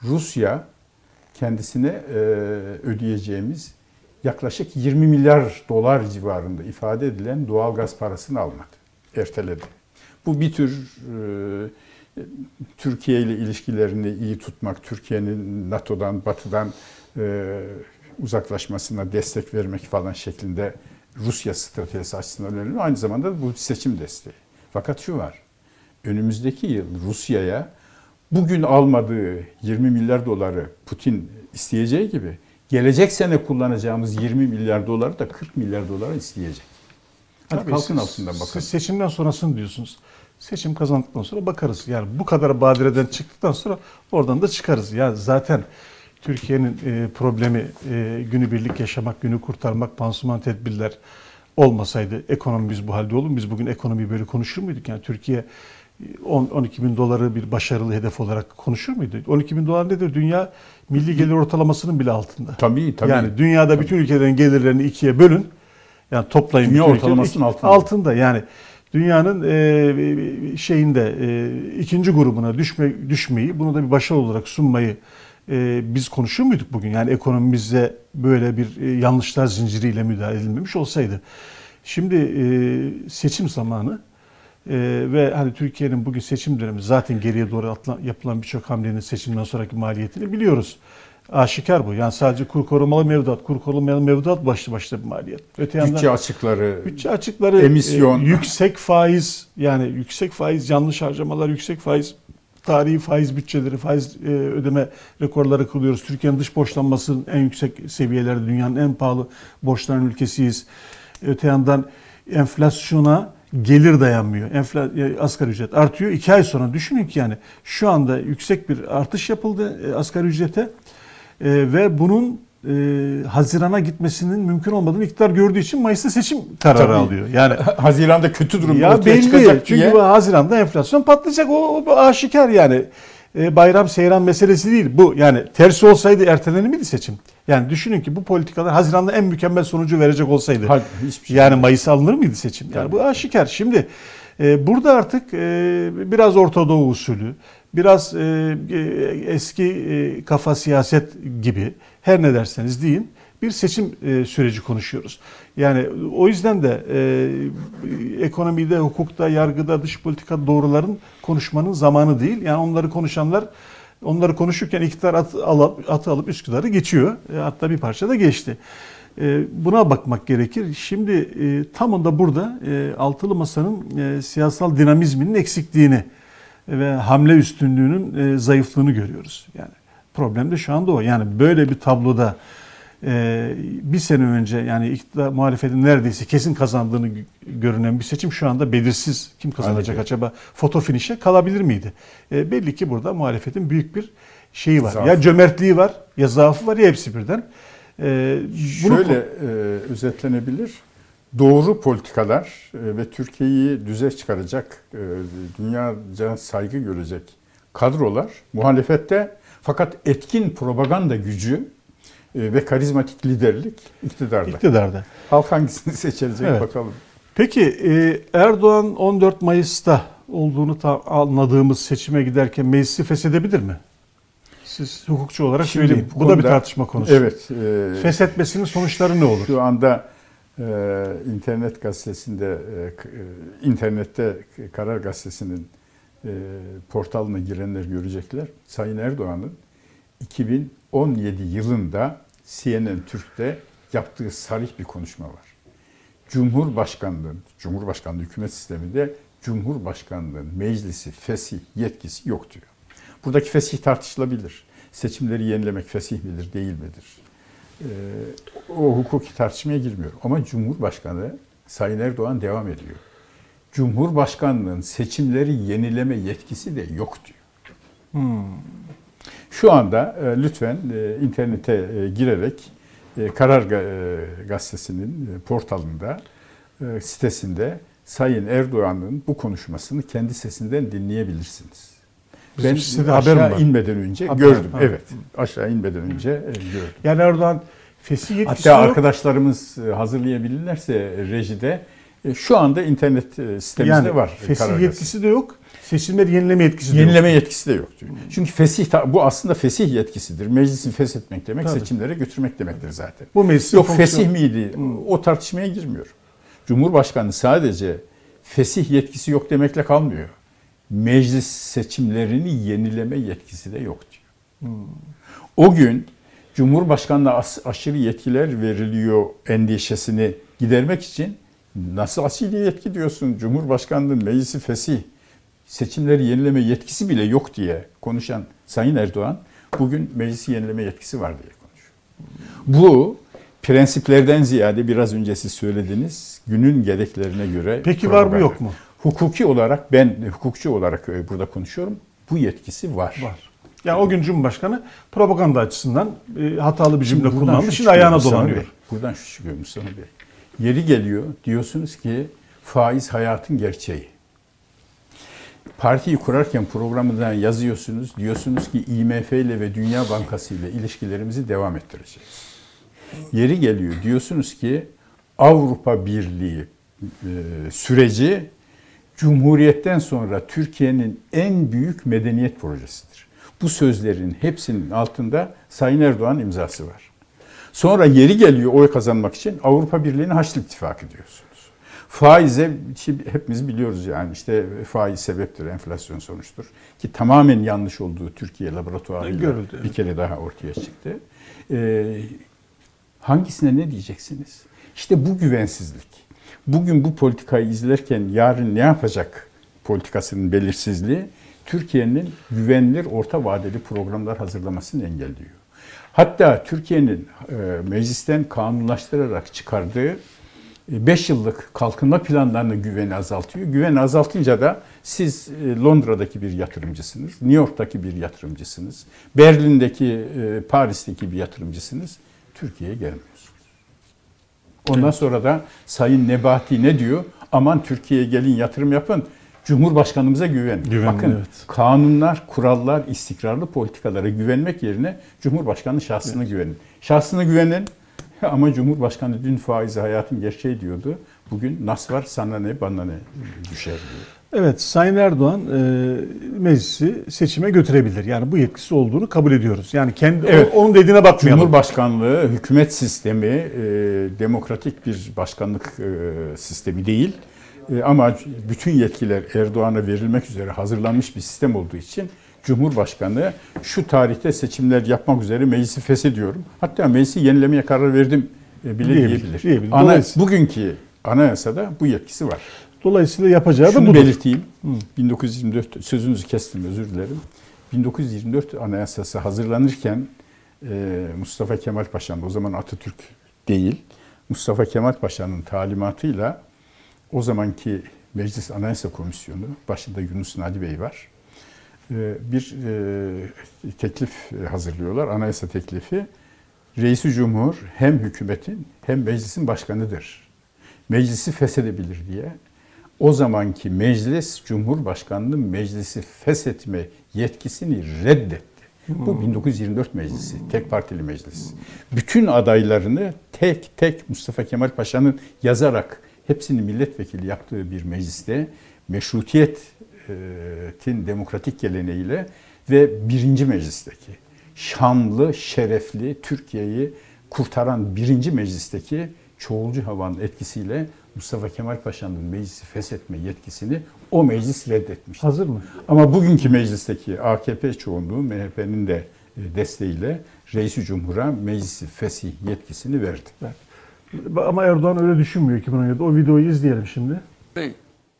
Rusya kendisine e, ödeyeceğimiz yaklaşık 20 milyar dolar civarında ifade edilen doğal gaz parasını almadı. Erteledi. Bu bir tür e, Türkiye ile ilişkilerini iyi tutmak, Türkiye'nin NATO'dan, Batı'dan e, uzaklaşmasına destek vermek falan şeklinde Rusya stratejisi açısından önemli. Aynı zamanda bu seçim desteği. Fakat şu var. Önümüzdeki yıl Rusya'ya bugün almadığı 20 milyar doları Putin isteyeceği gibi gelecek sene kullanacağımız 20 milyar doları da 40 milyar dolara isteyecek. Hadi Tabii kalsın siz- altından bakalım. Siz seçimden sonrasını diyorsunuz. Seçim kazandıktan sonra bakarız. Yani bu kadar badireden çıktıktan sonra oradan da çıkarız. Yani zaten Türkiye'nin e, problemi e, günübirlik yaşamak, günü kurtarmak, pansuman tedbirler olmasaydı ekonomimiz bu halde olur mu? Biz bugün ekonomiyi böyle konuşur muyduk? Yani Türkiye 10 12 bin doları bir başarılı hedef olarak konuşur muydu? 12 bin dolar nedir? Dünya milli gelir ortalamasının bile altında. Tabii tabii. Yani dünyada bütün ülkelerin gelirlerini ikiye bölün. Yani toplayın. Dünya ortalamasının altında. Altında yani dünyanın e, şeyinde e, ikinci grubuna düşme, düşmeyi, bunu da bir başarı olarak sunmayı e, biz konuşur muyduk bugün? Yani ekonomimize böyle bir e, yanlışlar zinciriyle müdahale edilmemiş olsaydı. Şimdi e, seçim zamanı e, ve hani Türkiye'nin bugün seçim dönemi zaten geriye doğru atılan, yapılan birçok hamlenin seçimden sonraki maliyetini biliyoruz. Aşikar bu. Yani sadece kur korumalı mevduat, kur korumalı mevduat başlı başına bir maliyet. Öte yandan Bütçe açıkları, bütçe açıkları, Emisyon. e, yüksek faiz yani yüksek faiz yanlış harcamalar, yüksek faiz tarihi faiz bütçeleri, faiz e, ödeme rekorları kılıyoruz. Türkiye'nin dış borçlanmasının en yüksek seviyelerde, dünyanın en pahalı borçlanan ülkesiyiz. Öte yandan enflasyona gelir dayanmıyor. Enfla, e, asgari ücret artıyor. İki ay sonra düşünün ki yani şu anda yüksek bir artış yapıldı e, asgari ücrete E, ve bunun e, Haziran'a gitmesinin mümkün olmadığını iktidar gördüğü için Mayıs'ta seçim kararı Tabii. alıyor. Yani Haziran'da kötü durum ya ortaya belli çıkacak çünkü diye. Haziran'da enflasyon patlayacak o, o aşikar yani. E, bayram seyran meselesi değil bu yani tersi olsaydı ertelenir miydi seçim? Yani düşünün ki bu politikalar Haziran'da en mükemmel sonucu verecek olsaydı. Ha, hiçbir şey Yani Mayıs'a alınır mıydı seçim? Yani Tabii. bu aşikar. Şimdi e, burada artık e, biraz Orta Doğu usulü, biraz e, e, eski e, kafa siyaset gibi her ne derseniz deyin bir seçim e, süreci konuşuyoruz. Yani o yüzden de e, ekonomide, hukukta, yargıda, dış politika doğruların konuşmanın zamanı değil. Yani onları konuşanlar onları konuşurken iktidar at, alıp, atı alıp Üsküdar'ı geçiyor. E, hatta bir parça da geçti. E, Buna bakmak gerekir. Şimdi e, tamında burada e, altılı masanın e, siyasal dinamizminin eksikliğini ve hamle üstünlüğünün e, zayıflığını görüyoruz. Yani problem de şu anda o. Yani böyle bir tabloda e, bir sene önce yani iktidar muhalefetin neredeyse kesin kazandığını gö- görünen bir seçim şu anda belirsiz. Kim kazanacak Aynen. acaba? Foto finişe kalabilir miydi? E, belli ki burada muhalefetin büyük bir şeyi var. Zaafı. Ya cömertliği var, ya zaafı var ya hepsi birden. E, bunu Şöyle e, özetlenebilir. Doğru politikalar e, ve Türkiye'yi düze çıkaracak, e, dünyaca saygı görecek kadrolar muhalefette fakat etkin propaganda gücü ve karizmatik liderlik iktidarda. iktidarda. Halk hangisini seçecek Evet. bakalım. Peki e, Erdoğan 14 Mayıs'ta olduğunu anladığımız seçime giderken meclisi feshedebilir mi? Siz hukukçu olarak Şimdi söyleyin. bu Bu, da bir konuda- tartışma konusu. Evet. e, Feshetmesinin sonuçları ne olur? Şu anda e, internet gazetesinde, e, e, internette Karar Gazetesi'nin e, portalına girenler görecekler. Sayın Erdoğan'ın 2017 yılında CNN Türk'te yaptığı sarih bir konuşma var. Cumhurbaşkanlığı, Cumhurbaşkanlığı hükümet sisteminde Cumhurbaşkanlığının meclisi fesih yetkisi yok diyor. Buradaki fesih tartışılabilir. Seçimleri yenilemek fesih midir, değil midir? Ee, o hukuki tartışmaya girmiyorum. Ama Cumhurbaşkanı Sayın Erdoğan devam ediyor. Cumhurbaşkanlığının seçimleri yenileme yetkisi de yok diyor. Hmm. Şu anda e, lütfen e, internete e, girerek e, Karar e, Gazetesi'nin e, portalında, e, sitesinde Sayın Erdoğan'ın bu konuşmasını kendi sesinden dinleyebilirsiniz. Bizim Ben sitede haber aşağı var? inmeden önce Haber, gördüm. Evet, aşağı inmeden önce e, gördüm. Yani Erdoğan fesih yetkisi Hatta yok. arkadaşlarımız e, hazırlayabilirlerse rejide şu anda internet sitemizde yani var. fesih yetkisi de yok. Seçimleri yenileme yetkisi de Yenileme yok. yetkisi de yok diyor. Çünkü fesih bu aslında fesih yetkisidir. Meclisi feshetmek demek, Tabii. seçimlere götürmek demektir zaten. Bu meclisin Yok fonksiyon- fesih miydi? O tartışmaya girmiyor. Cumhurbaşkanı sadece fesih yetkisi yok demekle kalmıyor. meclis seçimlerini yenileme yetkisi de yok diyor. O gün Cumhurbaşkanı'na aşırı yetkiler veriliyor endişesini gidermek için nasıl asil yetki diyorsun? Cumhurbaşkanlığı meclisi fesih seçimleri yenileme yetkisi bile yok diye konuşan Sayın Erdoğan bugün meclisi yenileme yetkisi var diye konuşuyor. Bu prensiplerden ziyade biraz önce siz söylediniz günün gereklerine göre Peki var mı, yok mu? Hukuki olarak ben hukukçu olarak e, burada konuşuyorum. Bu yetkisi var. Var. Yani o gün Cumhurbaşkanı propaganda açısından e, hatalı bir cümle kullanmış. Şimdi ayağına dolanıyor. Bey, Buradan şu çıkıyor Mustafa Bey. Yeri geliyor diyorsunuz ki faiz hayatın gerçeği. Partiyi kurarken programından yazıyorsunuz. Diyorsunuz ki IMF ile ve Dünya Bankası ile ilişkilerimizi devam ettireceğiz. Yeri geliyor diyorsunuz ki Avrupa Birliği e, süreci Cumhuriyetten sonra Türkiye'nin en büyük medeniyet projesidir. Bu sözlerin hepsinin altında Sayın Erdoğan imzası var. Sonra yeri geliyor oy kazanmak için Avrupa Birliği'ne Haçlı İttifakı diyorsunuz. Faize hepimiz biliyoruz yani işte faiz sebeptir, enflasyon sonuçtur. Ki tamamen yanlış olduğu Türkiye laboratuvarıyla Görüldü, evet. bir kere daha ortaya çıktı. Ee, hangisine ne diyeceksiniz? İşte bu güvensizlik. Bugün bu politikayı izlerken yarın ne yapacak politikasının belirsizliği Türkiye'nin güvenilir orta vadeli programlar hazırlamasını engelliyor. Hatta Türkiye'nin e, meclisten kanunlaştırarak çıkardığı 5 yıllık kalkınma planlarına güveni azaltıyor. Güveni azaltınca da siz e, Londra'daki bir yatırımcısınız, New York'taki bir yatırımcısınız, Berlin'deki, e, Paris'teki bir yatırımcısınız. Türkiye'ye gelmiyorsunuz. Ondan sonra da Sayın Nebati ne diyor? Aman Türkiye'ye gelin yatırım yapın. Cumhurbaşkanımıza güven. Güvenin, Bakın evet. kanunlar, kurallar, istikrarlı politikalara güvenmek yerine Cumhurbaşkanı şahsına güvenin. Şahsına güvenin ama Cumhurbaşkanı dün faizi hayatın gerçeği diyordu. Bugün nas var sana ne bana ne düşer diyor. Evet, Sayın Erdoğan e, meclisi seçime götürebilir. Yani bu yetkisi olduğunu kabul ediyoruz. Yani kendi Evet. onun dediğine bakmayalım. Cumhurbaşkanlığı hükümet sistemi e, demokratik bir başkanlık e, sistemi değil. E, ama bütün yetkiler Erdoğan'a verilmek üzere hazırlanmış bir sistem olduğu için Cumhurbaşkanı şu tarihte seçimler yapmak üzere meclisi feshediyorum. Hatta meclisi yenilemeye karar verdim e, bile Diyebilir, diyebilir. diyebilir. Ana, bugünkü anayasada bu yetkisi var. Dolayısıyla yapacağı da Şunu budur. belirteyim. 1924 sözünüzü kestim özür dilerim. 1924 Anayasası hazırlanırken e, Mustafa Kemal Paşa'nın o zaman Atatürk değil Mustafa Kemal Paşa'nın talimatıyla o zamanki Meclis Anayasa Komisyonu başında Yunus Nadi Bey var. E, Bir e, teklif hazırlıyorlar. Anayasa teklifi. Reisi Cumhur hem hükümetin hem meclisin başkanıdır. Meclisi feshedebilir diye o zamanki meclis Cumhurbaşkanlığı meclisi feshetme yetkisini reddetti. Bu 1924 meclisi, tek partili meclis. Bütün adaylarını tek tek Mustafa Kemal Paşa'nın yazarak hepsini milletvekili yaptığı bir mecliste meşrutiyetin demokratik geleneğiyle ve birinci meclisteki şanlı, şerefli Türkiye'yi kurtaran birinci meclisteki çoğulcu havanın etkisiyle Mustafa Kemal Paşa'nın meclisi feshetme yetkisini o meclis reddetmişti. Hazır mı? Ama bugünkü meclisteki AKP çoğunluğu MHP'nin de e, desteğiyle Reisi Cumhur'a meclisi fesih yetkisini verdi. Ama Erdoğan öyle düşünmüyor 2017. O videoyu izleyelim şimdi. Bey,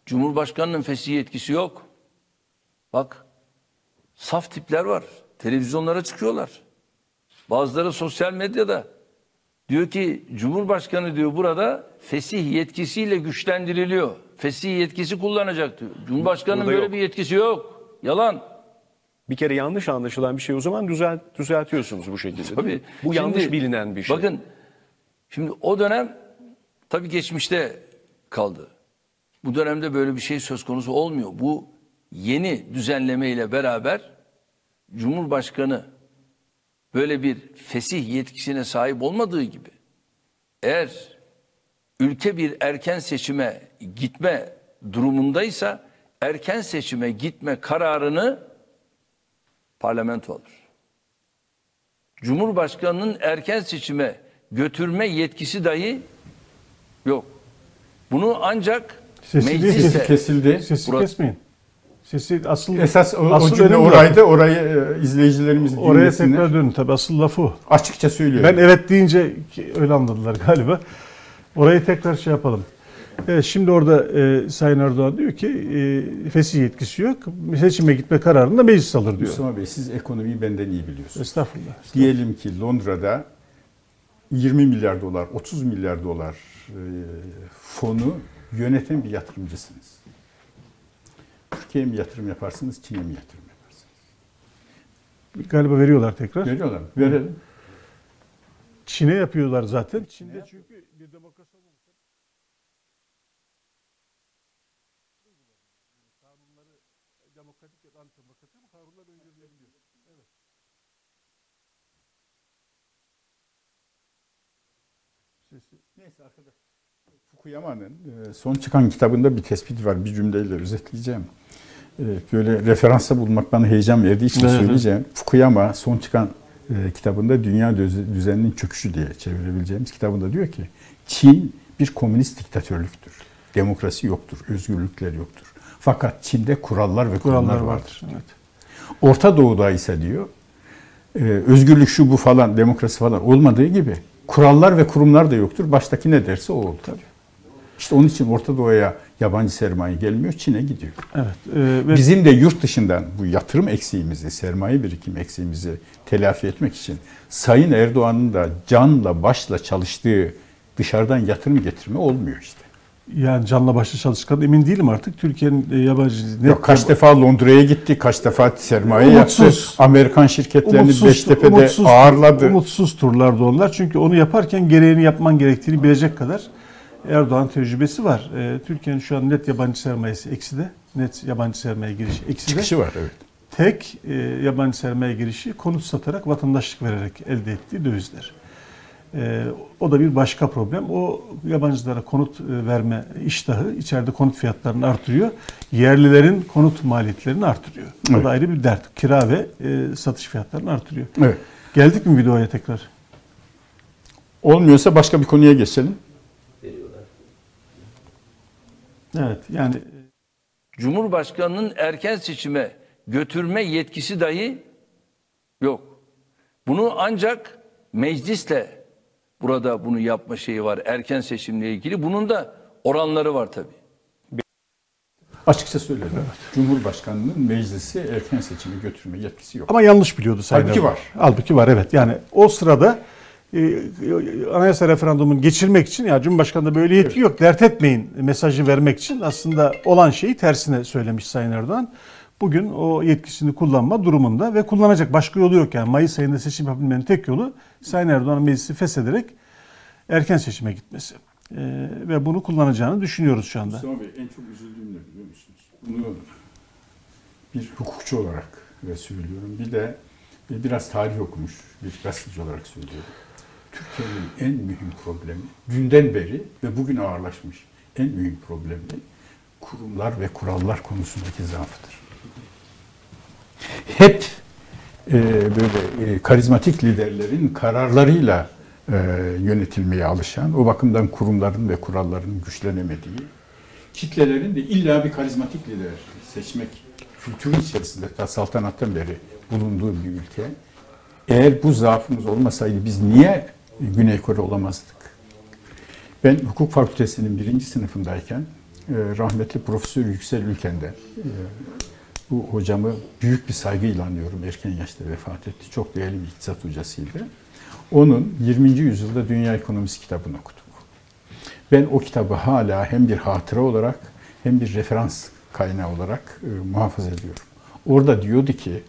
Cumhurbaşkanının fesih yetkisi yok. Bak, saf tipler var. Televizyonlara çıkıyorlar. Bazıları sosyal medyada. Diyor ki Cumhurbaşkanı diyor burada fesih yetkisiyle güçlendiriliyor. Fesih yetkisi kullanacak diyor. Cumhurbaşkanının Burada böyle yok. bir yetkisi yok. Yalan. Bir kere yanlış anlaşılan bir şey o zaman düzelt, düzeltiyorsunuz bu şekilde. değil Tabii. mi? Bu Şimdi, yanlış bilinen bir şey. Bakın şimdi o dönem tabii geçmişte kaldı. Bu dönemde böyle bir şey söz konusu olmuyor. Bu yeni düzenleme ile beraber Cumhurbaşkanı böyle bir fesih yetkisine sahip olmadığı gibi eğer ülke bir erken seçime gitme durumundaysa erken seçime gitme kararını parlamento alır. Cumhurbaşkanının erken seçime götürme yetkisi dahi yok. Bunu ancak Sesi mecliste Sesi kesildi. Sesi Burası- kesmeyin. Sesi asıl Esas o, o asıl cümle önemli oraydı. Orayı e, izleyicilerimiz Oraya dinlesinler. tekrar dönün tabii asıl lafı o. Açıkça söylüyorum. Ben evet deyince öyle anladılar galiba. Orayı tekrar şey yapalım. Evet, şimdi orada e, Sayın Erdoğan diyor ki e, fesih yetkisi yok. Seçime gitme kararını da meclis alır diyor. Mustafa Bey siz ekonomiyi benden iyi biliyorsunuz. Estağfurullah. Diyelim ki Londra'da 20 milyar dolar, 30 milyar dolar e, fonu yöneten bir yatırımcısınız. Türkiye'ye mi yatırım yaparsınız, Çin'e mi yatırım yaparsınız? Galiba veriyorlar tekrar. Veriyorlar? Verelim. Çin'e yapıyorlar zaten. Çin'de çünkü bir demokrasi olmamışlar. Kanunları demokratik ya da antidemokratik ama kanunlar öngörülebiliyor. Evet. Sesi. Neyse arkadaş. Fukuyama'nın e, son çıkan kitabında bir tespit var. Bir cümleyle özetleyeceğim. E, Böyle referansa bulmak bana heyecan verdiği için Evet. söyleyeceğim. Fukuyama son çıkan e, kitabında Dünya Düze- Düzeninin Çöküşü diye çevirebileceğimiz kitabında diyor ki Çin bir komünist diktatörlüktür. Demokrasi yoktur, özgürlükler yoktur. Fakat Çin'de kurallar ve kurumlar Kurallar vardır. vardır. Evet. Orta Doğu'da ise diyor özgürlük şu bu falan demokrasi falan olmadığı gibi kurallar ve kurumlar da yoktur. Baştaki ne derse o olur. İşte onun için Orta Doğu'ya yabancı sermaye gelmiyor, Çin'e gidiyor. Evet. e, ve Bizim de yurt dışından bu yatırım eksiğimizi, sermaye birikim eksiğimizi telafi etmek için Sayın Erdoğan'ın da canla başla çalıştığı dışarıdan yatırım getirme olmuyor işte. Yani canla başla çalışkan emin değilim artık. Türkiye'nin e, yabancı Yok, kaç defa Londra'ya gitti, kaç defa sermaye Umutsuz. yaptı. Amerikan şirketlerini umutsuz, Beştepe'de umutsuz, ağırladı. umutsuz turlardı onlar. Çünkü onu yaparken gereğini yapman gerektiğini bilecek kadar Erdoğan tecrübesi var. E, Türkiye'nin şu an net yabancı sermayesi eksi de. Net yabancı sermaye girişi eksi de. Çıkışı var evet. Tek e, yabancı sermaye girişi konut satarak vatandaşlık vererek elde ettiği dövizler. E, o da bir başka problem. O yabancılara konut e, verme iştahı içeride konut fiyatlarını artırıyor. Yerlilerin konut maliyetlerini artırıyor. O Evet. da ayrı bir dert. Kira ve e, satış fiyatlarını artırıyor. Evet. Geldik mi videoya tekrar? Olmuyorsa başka bir konuya geçelim. Evet yani Cumhurbaşkanının erken seçime götürme yetkisi dahi yok. Bunu ancak meclisle burada bunu yapma şeyi var erken seçimle ilgili. Bunun da oranları var tabii. Açıkça söyledim. Cumhurbaşkanının meclisi erken seçime götürme yetkisi yok. ama yanlış biliyordu Sayın Halbuki var. Halbuki var evet. Yani o sırada e, anayasa referandumun geçirmek için ya Cumhurbaşkanı'nda böyle yetki yok dert etmeyin mesajı vermek için aslında olan şeyi tersine söylemiş Sayın Erdoğan. Bugün o yetkisini kullanma durumunda ve kullanacak başka yolu yok yani Mayıs ayında seçim yapabilmenin tek yolu Sayın Erdoğan'ın meclisi feshederek erken seçime gitmesi. E, ve bunu kullanacağını düşünüyoruz şu anda. Mustafa Bey en çok üzüldüğüm ne biliyor musunuz? Bunu bir hukukçu olarak ve söylüyorum. Bir de biraz tarih okumuş bir gazeteci olarak söylüyorum. Türkiye'nin en mühim problemi, dünden beri ve bugün ağırlaşmış en mühim problemi kurumlar ve kurallar konusundaki zaafıdır. Hep e, böyle e, karizmatik liderlerin kararlarıyla e, yönetilmeye alışan, o bakımdan kurumların ve kuralların güçlenemediği, kitlelerin de illa bir karizmatik lider seçmek kültürü içerisinde ta saltanattan beri bulunduğu bir ülke. Eğer bu zaafımız olmasaydı biz niye Güney Kore olamazdık? Ben hukuk fakültesinin birinci sınıfındayken e, rahmetli Profesör Yüksel Ülken'den e, bu hocamı büyük bir saygıyla anıyorum. Erken yaşta vefat etti. Çok değerli bir iktisat hocasıydı. Onun 20. yüzyılda Dünya Ekonomisi kitabını okuduk. Ben o kitabı hala hem bir hatıra olarak hem bir referans kaynağı olarak e, muhafaza ediyorum. Orada diyordu ki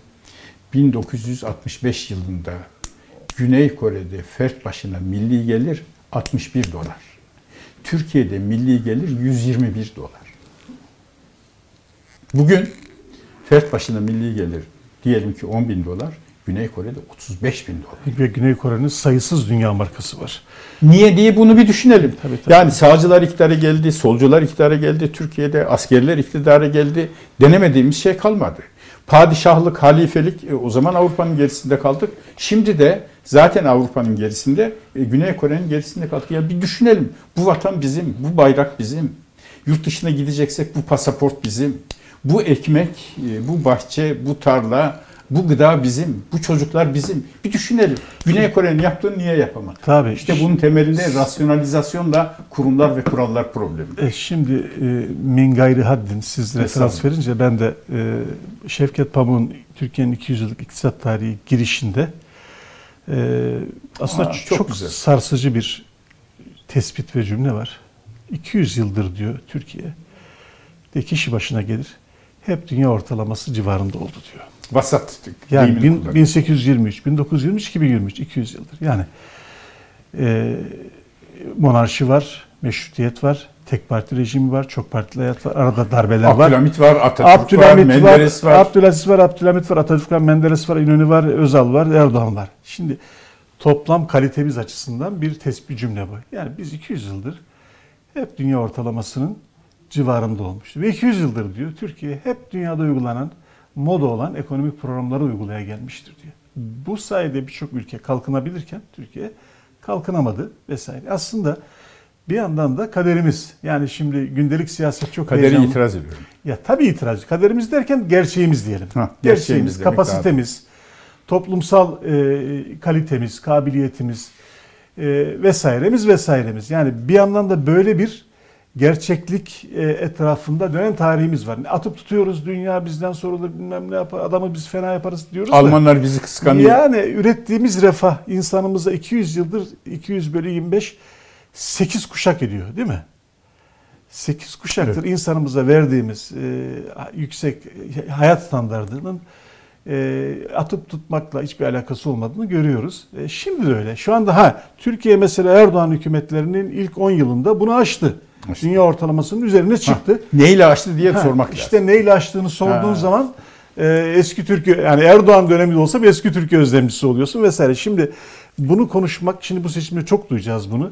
1965 yılında Güney Kore'de fert başına milli gelir 61 dolar. Türkiye'de milli gelir 121 dolar. Bugün fert başına milli gelir diyelim ki 10 bin dolar, Güney Kore'de 35 bin dolar. Ve Güney Kore'nin sayısız dünya markası var. Niye diye bunu bir düşünelim. Tabii, tabii. Yani sağcılar iktidara geldi, solcular iktidara geldi, Türkiye'de askerler iktidara geldi. Denemediğimiz şey kalmadı. Padişahlık, halifelik e, o zaman Avrupa'nın gerisinde kaldık. Şimdi de zaten Avrupa'nın gerisinde, e, Güney Kore'nin gerisinde kaldık. Ya bir düşünelim. Bu vatan bizim, bu bayrak bizim. Yurt dışına gideceksek bu pasaport bizim. Bu ekmek, e, bu bahçe, bu tarla, bu gıda bizim, bu çocuklar bizim. Bir düşünelim. Güney Kore'nin yaptığını niye yapamadı? Tabii. İşte bunun temelinde rasyonalizasyonla kurumlar ve kurallar problemi. E, şimdi e, min gayri haddin siz referans verince ben de e, Şevket Pamuk'un Türkiye'nin 200 yıllık iktisat tarihi girişinde e, aslında Aa, çok, çok güzel. sarsıcı bir tespit ve cümle var. 200 yıldır diyor Türkiye de kişi başına gelir hep dünya ortalaması civarında oldu diyor. Vasat Yani bin- kullanıyor. 1823, 1923, 2023, 200 yıldır. Yani e, monarşi var, meşrutiyet var, tek parti rejimi var, çok partili hayat var, arada darbeler var. Abdülhamit var, Atatürk Abdülhamit var, var, Menderes var. Abdülaziz var, Abdülhamit var, Atatürk var, Menderes var, İnönü var, Özal var, Erdoğan var. Şimdi toplam kalitemiz açısından bir tespit cümle bu. Yani biz 200 yıldır hep dünya ortalamasının civarında olmuştu. Ve 200 yıldır diyor Türkiye hep dünyada uygulanan moda olan ekonomik programları uygulaya gelmiştir diyor. Bu sayede birçok ülke kalkınabilirken Türkiye kalkınamadı vesaire. Aslında bir yandan da kaderimiz. Yani şimdi gündelik siyaset çok Kaderi heyecanlı. itiraz ediyorum. Ya tabii itiraz. Kaderimiz derken gerçeğimiz diyelim. Hah, gerçeğimiz gerçeğimiz, kapasitemiz, toplumsal e, kalitemiz, kabiliyetimiz e, vesairemiz vesairemiz. Yani bir yandan da böyle bir gerçeklik e, etrafında dönen tarihimiz var. Atıp tutuyoruz dünya bizden sorulur bilmem ne yapar adamı biz fena yaparız diyoruz da. Almanlar bizi kıskanıyor. Yani ürettiğimiz refah insanımıza 200 yıldır 200 bölü 25 8 kuşak ediyor değil mi? 8 kuşaktır insanımıza verdiğimiz e, yüksek hayat standartının e, atıp tutmakla hiçbir alakası olmadığını görüyoruz. E, şimdi de öyle. Şu anda ha Türkiye mesela Erdoğan hükümetlerinin ilk 10 yılında bunu aştı. Aştı. Dünya ortalamasının üzerine çıktı. Neyle açtı diye Ha, sormak lazım. İşte neyle açtığını sorduğun Ha. zaman e, eski Türkiye yani Erdoğan döneminde olsa bir eski Türkiye özlemcisi oluyorsun vesaire. Şimdi bunu konuşmak şimdi bu seçimde çok duyacağız bunu.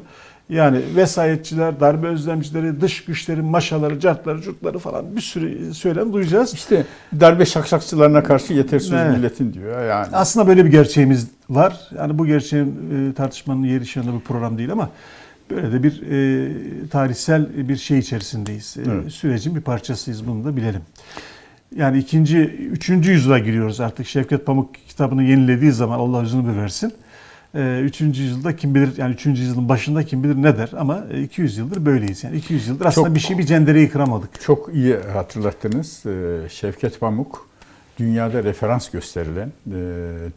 Yani vesayetçiler, darbe özlemcileri, dış güçlerin maşaları, cartları, curtları falan bir sürü söylem duyacağız. İşte darbe şakşakçılarına karşı yetersiz Evet. milletin diyor yani. Aslında böyle bir gerçeğimiz var. Yani bu gerçeğin e, tartışmanın yeri şu anda bu program değil ama böyle de bir e, tarihsel bir şey içerisindeyiz. E, Evet. Sürecin bir parçasıyız bunu da bilelim. Yani ikinci, üçüncü yüzyıla giriyoruz artık. Şevket Pamuk kitabını yenilediği zaman Allah yüzünü bir versin. E, Üçüncü yüzyılda kim bilir yani üçüncü yüzyılın başında kim bilir ne der ama e, 200 yıldır böyleyiz. Yani 200 yıldır aslında Çok- bir şey bir cendereyi kıramadık. Çok iyi hatırlattınız. Ee, Şevket Pamuk dünyada referans gösterilen, e,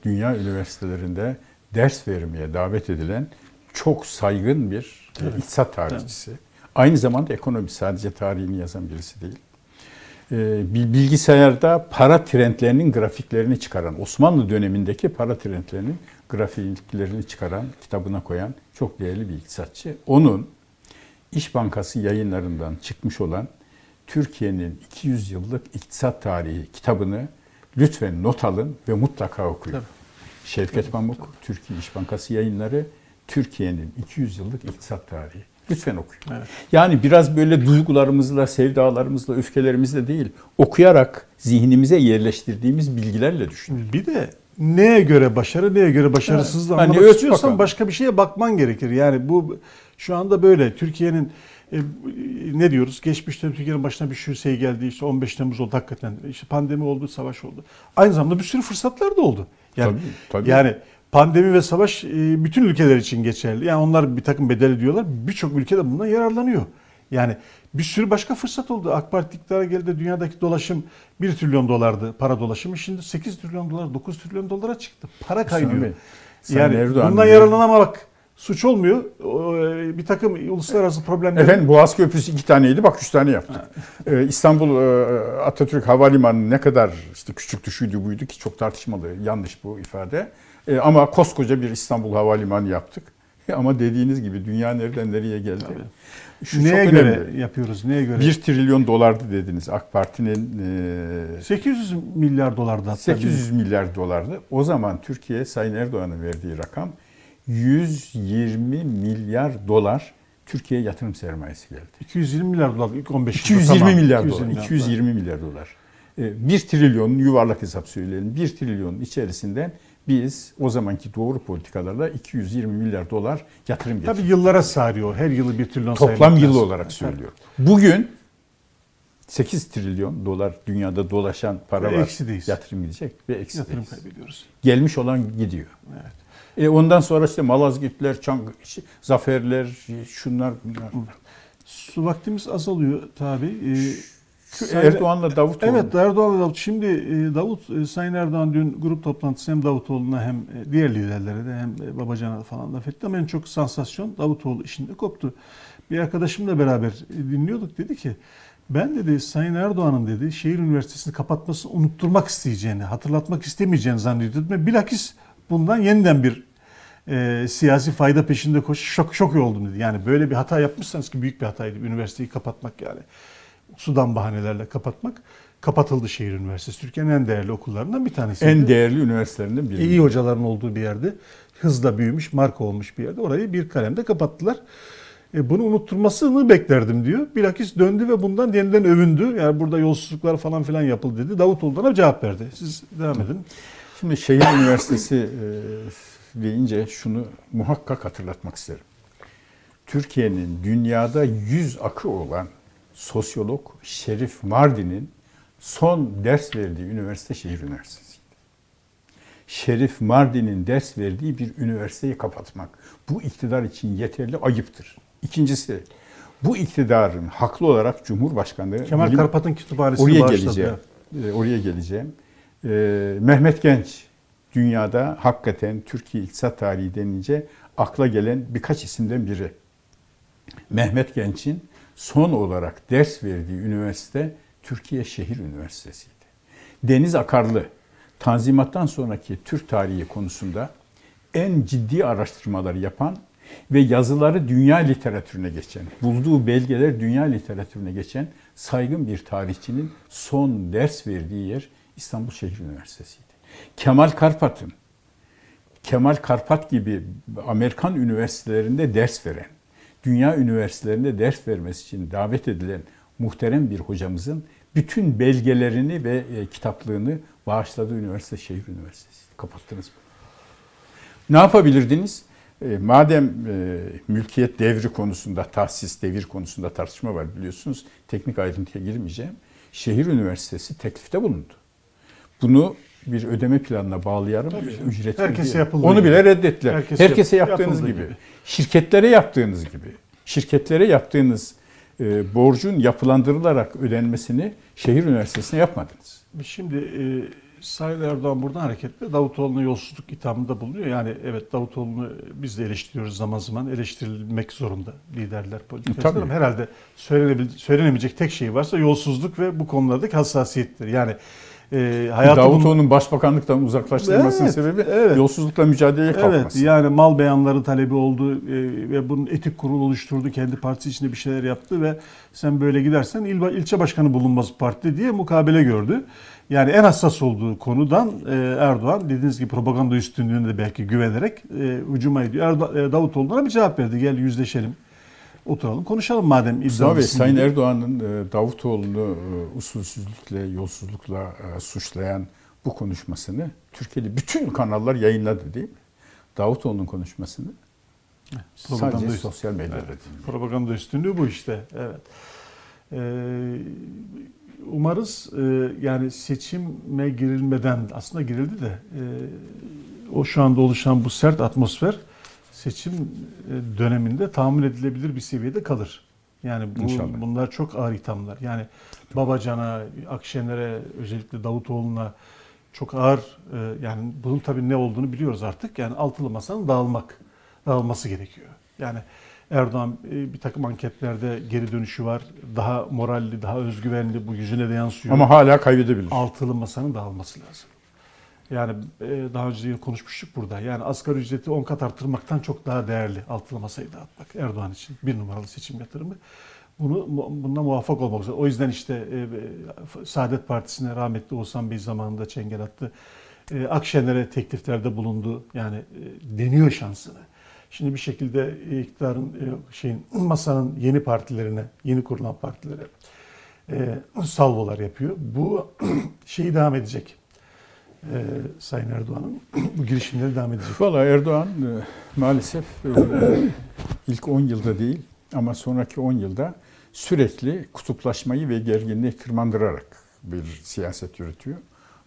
dünya üniversitelerinde ders vermeye davet edilen çok saygın bir e, iktisat tarihçisi. Aynı zamanda ekonomi sadece tarihini yazan birisi değil. Ee, bir bilgisayarda para trendlerinin grafiklerini çıkaran, Osmanlı dönemindeki para trendlerinin grafiklerini çıkaran, kitabına koyan çok değerli bir iktisatçı. Onun İş Bankası yayınlarından çıkmış olan Türkiye'nin 200 yıllık iktisat tarihi kitabını lütfen not alın ve mutlaka okuyun. Tabii. Şevket Pamuk, Türkiye İş Bankası yayınları, Türkiye'nin 200 yıllık iktisat tarihi. Lütfen okuyun. Evet. Yani biraz böyle duygularımızla, sevdalarımızla, öfkelerimizle değil, okuyarak zihnimize yerleştirdiğimiz bilgilerle düşünün. Bir de neye göre başarı, neye göre başarısızlığı Evet. anlamak Hani istiyorsan bakalım. başka bir şeye bakman gerekir. Yani bu şu anda böyle. Türkiye'nin e, ne diyoruz? Geçmişte Türkiye'nin başına bir şey şey geldi. İşte 15 Temmuz oldu hakikaten. İşte pandemi oldu, savaş oldu. Aynı zamanda bir sürü fırsatlar da oldu. Yani, Tabii, tabii. yani pandemi ve savaş e, bütün ülkeler için geçerli. Yani onlar bir takım bedel ödüyorlar. Birçok ülke de bundan yararlanıyor. Yani bir sürü başka fırsat oldu. AK Parti iktidara geldi. Dünyadaki dolaşım 1 trilyon dolardı para dolaşımı. Şimdi 8 trilyon dolar, 9 trilyon dolara çıktı. Para kaynıyor. Sayın yani Erdoğan bundan yararlanamamak suç olmuyor. E, Bir takım uluslararası problemler. Efendim Boğaz Köprüsü iki taneydi, bak üç tane yaptık. Ee, İstanbul e, Atatürk Havalimanı ne kadar işte küçük düşüydü buydu ki çok tartışmalı, yanlış bu ifade. Ee, ama koskoca bir İstanbul Havalimanı yaptık. Ama dediğiniz gibi dünya nereden nereye geldi? Şu neye göre önemli. yapıyoruz? Neye göre? 1 trilyon dolardı dediniz AK Parti'nin e, 800 milyar dolardı hatta. 800 milyar dolardı. O zaman Türkiye Sayın Erdoğan'ın verdiği rakam 120 milyar dolar Türkiye yatırım sermayesi geldi. 220 milyar dolar ilk 15 yılda. 220 Tamam, milyar 220 dolar. 220 milyar dolar. 1 trilyonun yuvarlak hesap söyleyelim. 1 trilyonun içerisinden biz o zamanki doğru politikalarla 220 milyar dolar yatırım Tabii getirdik. yıllara sarıyor. Her yılı bir trilyon Toplam saymak yıl lazım. olarak söylüyorum. Bugün 8 trilyon dolar dünyada dolaşan para Ve var. eksideyiz. Yatırım gidecek ve eksideyiz. Yatırım kaybediyoruz. Gelmiş olan gidiyor. Evet. E ondan sonra işte Malazgirtler, Çang, zaferler, şunlar bunlar. Su vaktimiz azalıyor tabii. Ee, Sayın- Erdoğan'la Davutoğlu. Evet Erdoğan'la Davut. Şimdi e, Davut, e, Sayın Erdoğan dün grup toplantısı hem Davutoğlu'na hem e, diğer liderlere de hem Babacan'a falan laf etti ama en çok sansasyon Davutoğlu işinde koptu. Bir arkadaşımla beraber dinliyorduk dedi ki ben dedi Sayın Erdoğan'ın dedi şehir üniversitesini kapatmasını unutturmak isteyeceğini, hatırlatmak istemeyeceğini zannediyordum ve bilakis bundan yeniden bir e, siyasi fayda peşinde koş şok şok oldum dedi. Yani böyle bir hata yapmışsanız ki büyük bir hataydı üniversiteyi kapatmak yani sudan bahanelerle kapatmak. Kapatıldı şehir üniversitesi. Türkiye'nin en değerli okullarından bir tanesi. en değerli üniversitelerinden biri. iyi hocaların olduğu bir yerde, hızla büyümüş, marka olmuş bir yerde. Orayı bir kalemde kapattılar. E, bunu unutturmasını beklerdim diyor. Bilakis döndü ve bundan yeniden övündü. Yani burada yolsuzluklar falan filan yapıldı dedi. Davutoğlu'na cevap verdi. Siz devam edin. Şimdi şehir üniversitesi e, deyince şunu muhakkak hatırlatmak isterim. Türkiye'nin dünyada yüz akı olan sosyolog Şerif Mardin'in son ders verdiği üniversite şehir üniversitesiydi. Şerif Mardin'in ders verdiği bir üniversiteyi kapatmak bu iktidar için yeterli ayıptır. İkincisi bu iktidarın haklı olarak Cumhurbaşkanı Kemal Karpat'ın kütüphanesini Oraya bağışladı. geleceğim. Ee, oraya geleceğim. Ee, Mehmet Genç dünyada hakikaten Türkiye iktisat tarihi denince akla gelen birkaç isimden biri. Mehmet Genç'in son olarak ders verdiği üniversite Türkiye Şehir Üniversitesi'ydi. Deniz Akarlı, Tanzimat'tan sonraki Türk tarihi konusunda en ciddi araştırmaları yapan ve yazıları dünya literatürüne geçen, bulduğu belgeler dünya literatürüne geçen saygın bir tarihçinin son ders verdiği yer İstanbul Şehir Üniversitesi'ydi. Kemal Karpat'ın Kemal Karpat gibi Amerikan üniversitelerinde ders veren, dünya üniversitelerinde ders vermesi için davet edilen muhterem bir hocamızın bütün belgelerini ve e, kitaplığını bağışladığı üniversite şehir üniversitesi. Kapattınız mı? Ne yapabilirdiniz? E, madem e, mülkiyet devri konusunda, tahsis devir konusunda tartışma var biliyorsunuz. Teknik ayrıntıya girmeyeceğim. Şehir üniversitesi teklifte bulundu. Bunu bir ödeme planına. Tabii canım. Ücretli Herkese yapıldığı Onu gibi. bile reddettiler. Herkese Herkese, yap- yaptığınız gibi. gibi. Şirketlere yaptığınız gibi. Şirketlere yaptığınız e, borcun yapılandırılarak ödenmesini şehir üniversitesine yapmadınız. Şimdi e, Sayın Erdoğan buradan hareketle Davutoğlu'na yolsuzluk ithamında bulunuyor. Yani evet Davutoğlu'nu biz de eleştiriyoruz zaman zaman. Eleştirilmek zorunda liderler, politikacılar. Tabii. Ama herhalde söylenebil- söylenemeyecek tek şey varsa yolsuzluk ve bu konulardaki hassasiyettir. Yani e, hayatı bunu- Davutoğlu'nun başbakanlıktan uzaklaştırılmasının Evet, sebebi evet. yolsuzlukla mücadeleye Evet kalkması. yani mal beyanları talebi oldu e, ve bunun etik kurul oluşturdu. Kendi partisi içinde bir şeyler yaptı ve sen böyle gidersen il, ilçe başkanı bulunmaz partide diye mukabele gördü. Yani en hassas olduğu konudan e, Erdoğan dediğiniz gibi propaganda üstünlüğüne de belki güvenerek e, hücuma ediyor. E, Davutoğlu'na bir cevap verdi. Gel yüzleşelim. Oturalım konuşalım madem Mustafa Bey, iddialısın. Sayın. Erdoğan'ın e, Davutoğlu'nu e, usulsüzlükle, yolsuzlukla e, suçlayan bu konuşmasını Türkiye'de bütün kanallar yayınladı değil mi? Davutoğlu'nun konuşmasını propaganda sadece sosyal medyada Evet, propaganda üstünlüğü bu işte. Evet. Ee, umarız e, yani seçime girilmeden aslında girildi de e, o şu anda oluşan bu sert atmosfer seçim e, döneminde tahammül edilebilir bir seviyede kalır. Yani bu, İnşallah. bunlar çok ağır ithamlar. Yani Babacan'a, Akşener'e, özellikle Davutoğlu'na çok ağır e, yani bunun tabii ne olduğunu biliyoruz artık. Yani altılı masanın dağılmak, dağılması gerekiyor. Yani Erdoğan e, bir takım anketlerde geri dönüşü var. Daha moralli, daha özgüvenli, bu yüzüne de yansıyor. Ama hala kaybedebilir. altılı masanın dağılması lazım. Yani e, daha önce konuşmuştuk burada. Yani asgari ücreti 10 kat arttırmaktan çok daha değerli altılı masayı dağıtmak Erdoğan için bir numaralı seçim yatırımı. Bunu bundan muvaffak olmak zorunda. O yüzden işte e, e, Saadet Partisi'ne rahmetli Oğuzhan Bey zamanında çengel attı. E, Akşener'e tekliflerde bulundu. Yani deniyor şansını. Şimdi bir şekilde iktidarın şeyin masanın yeni partilerine, yeni kurulan partilere salvolar yapıyor. Bu şeyi devam edecek. E, Sayın Erdoğan'ın bu girişimleri devam edecek. Valla Erdoğan e, maalesef e, ilk 10 yılda değil ama sonraki 10 yılda sürekli kutuplaşmayı ve gerginliği tırmandırarak bir siyaset yürütüyor.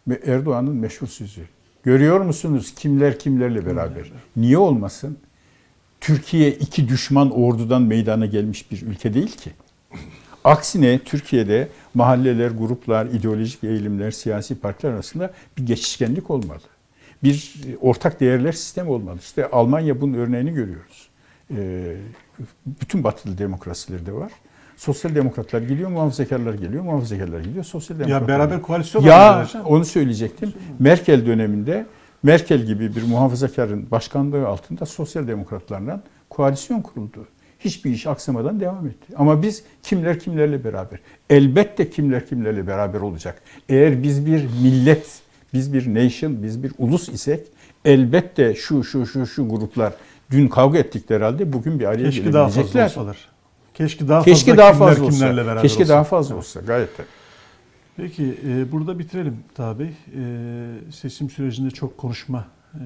Ve Erdoğan'ın meşhur sözü. Görüyor musunuz kimler kimlerle beraber? Niye olmasın? Türkiye iki düşman ordudan meydana gelmiş bir ülke değil ki. Aksine Türkiye'de mahalleler, gruplar, ideolojik eğilimler, siyasi partiler arasında bir geçişkenlik olmalı. Bir ortak değerler sistemi olmalı. İşte Almanya bunun örneğini görüyoruz. Ee, bütün batılı demokrasilerde var. Sosyal demokratlar geliyor, muhafazakarlar geliyor, muhafazakarlar gidiyor, sosyal demokratlar. Ya beraber koalisyon Ya onu söyleyecektim. Merkel döneminde Merkel gibi bir muhafazakarın başkanlığı altında sosyal demokratlarla koalisyon kuruldu. Hiçbir iş aksamadan devam etti. Ama biz kimler kimlerle beraber? Elbette kimler kimlerle beraber olacak. Eğer biz bir millet, biz bir nation, biz bir ulus isek elbette şu şu şu şu gruplar dün kavga ettikleri halde bugün bir araya Keşke daha fazla gelebilecekler. olsalar. Keşke daha Keşke fazla daha kimler fazla kimlerle olsa. beraber Keşke olsa. daha fazla olsa gayet de. Peki e, burada bitirelim Bey. E, seçim sürecinde çok konuşma e,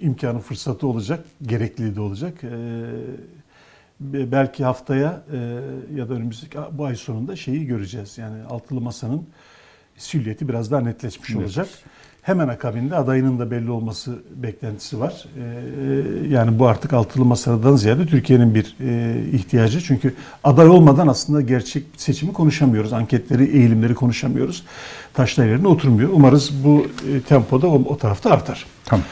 imkanı fırsatı olacak, gerekliliği de olacak. E, belki haftaya e, ya da önümüzdeki bu ay sonunda şeyi göreceğiz. Yani altılı masanın silüeti biraz daha netleşmiş Net. olacak. Hemen akabinde adayının da belli olması beklentisi var. E, yani bu artık altılı masadan ziyade Türkiye'nin bir e, ihtiyacı. Çünkü aday olmadan aslında gerçek seçimi konuşamıyoruz. Anketleri, eğilimleri konuşamıyoruz. Taşlar yerine oturmuyor. Umarız bu e, tempoda o, o tarafta artar. Tamam.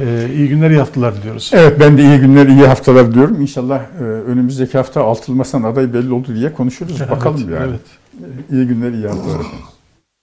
E, iyi günler, iyi haftalar diliyoruz. Evet ben de iyi günler, iyi haftalar diyorum. İnşallah e, önümüzdeki hafta altılı masanın adayı belli oldu diye konuşuruz. Bakalım Evet, yani. Evet. İyi günler, iyi haftalar.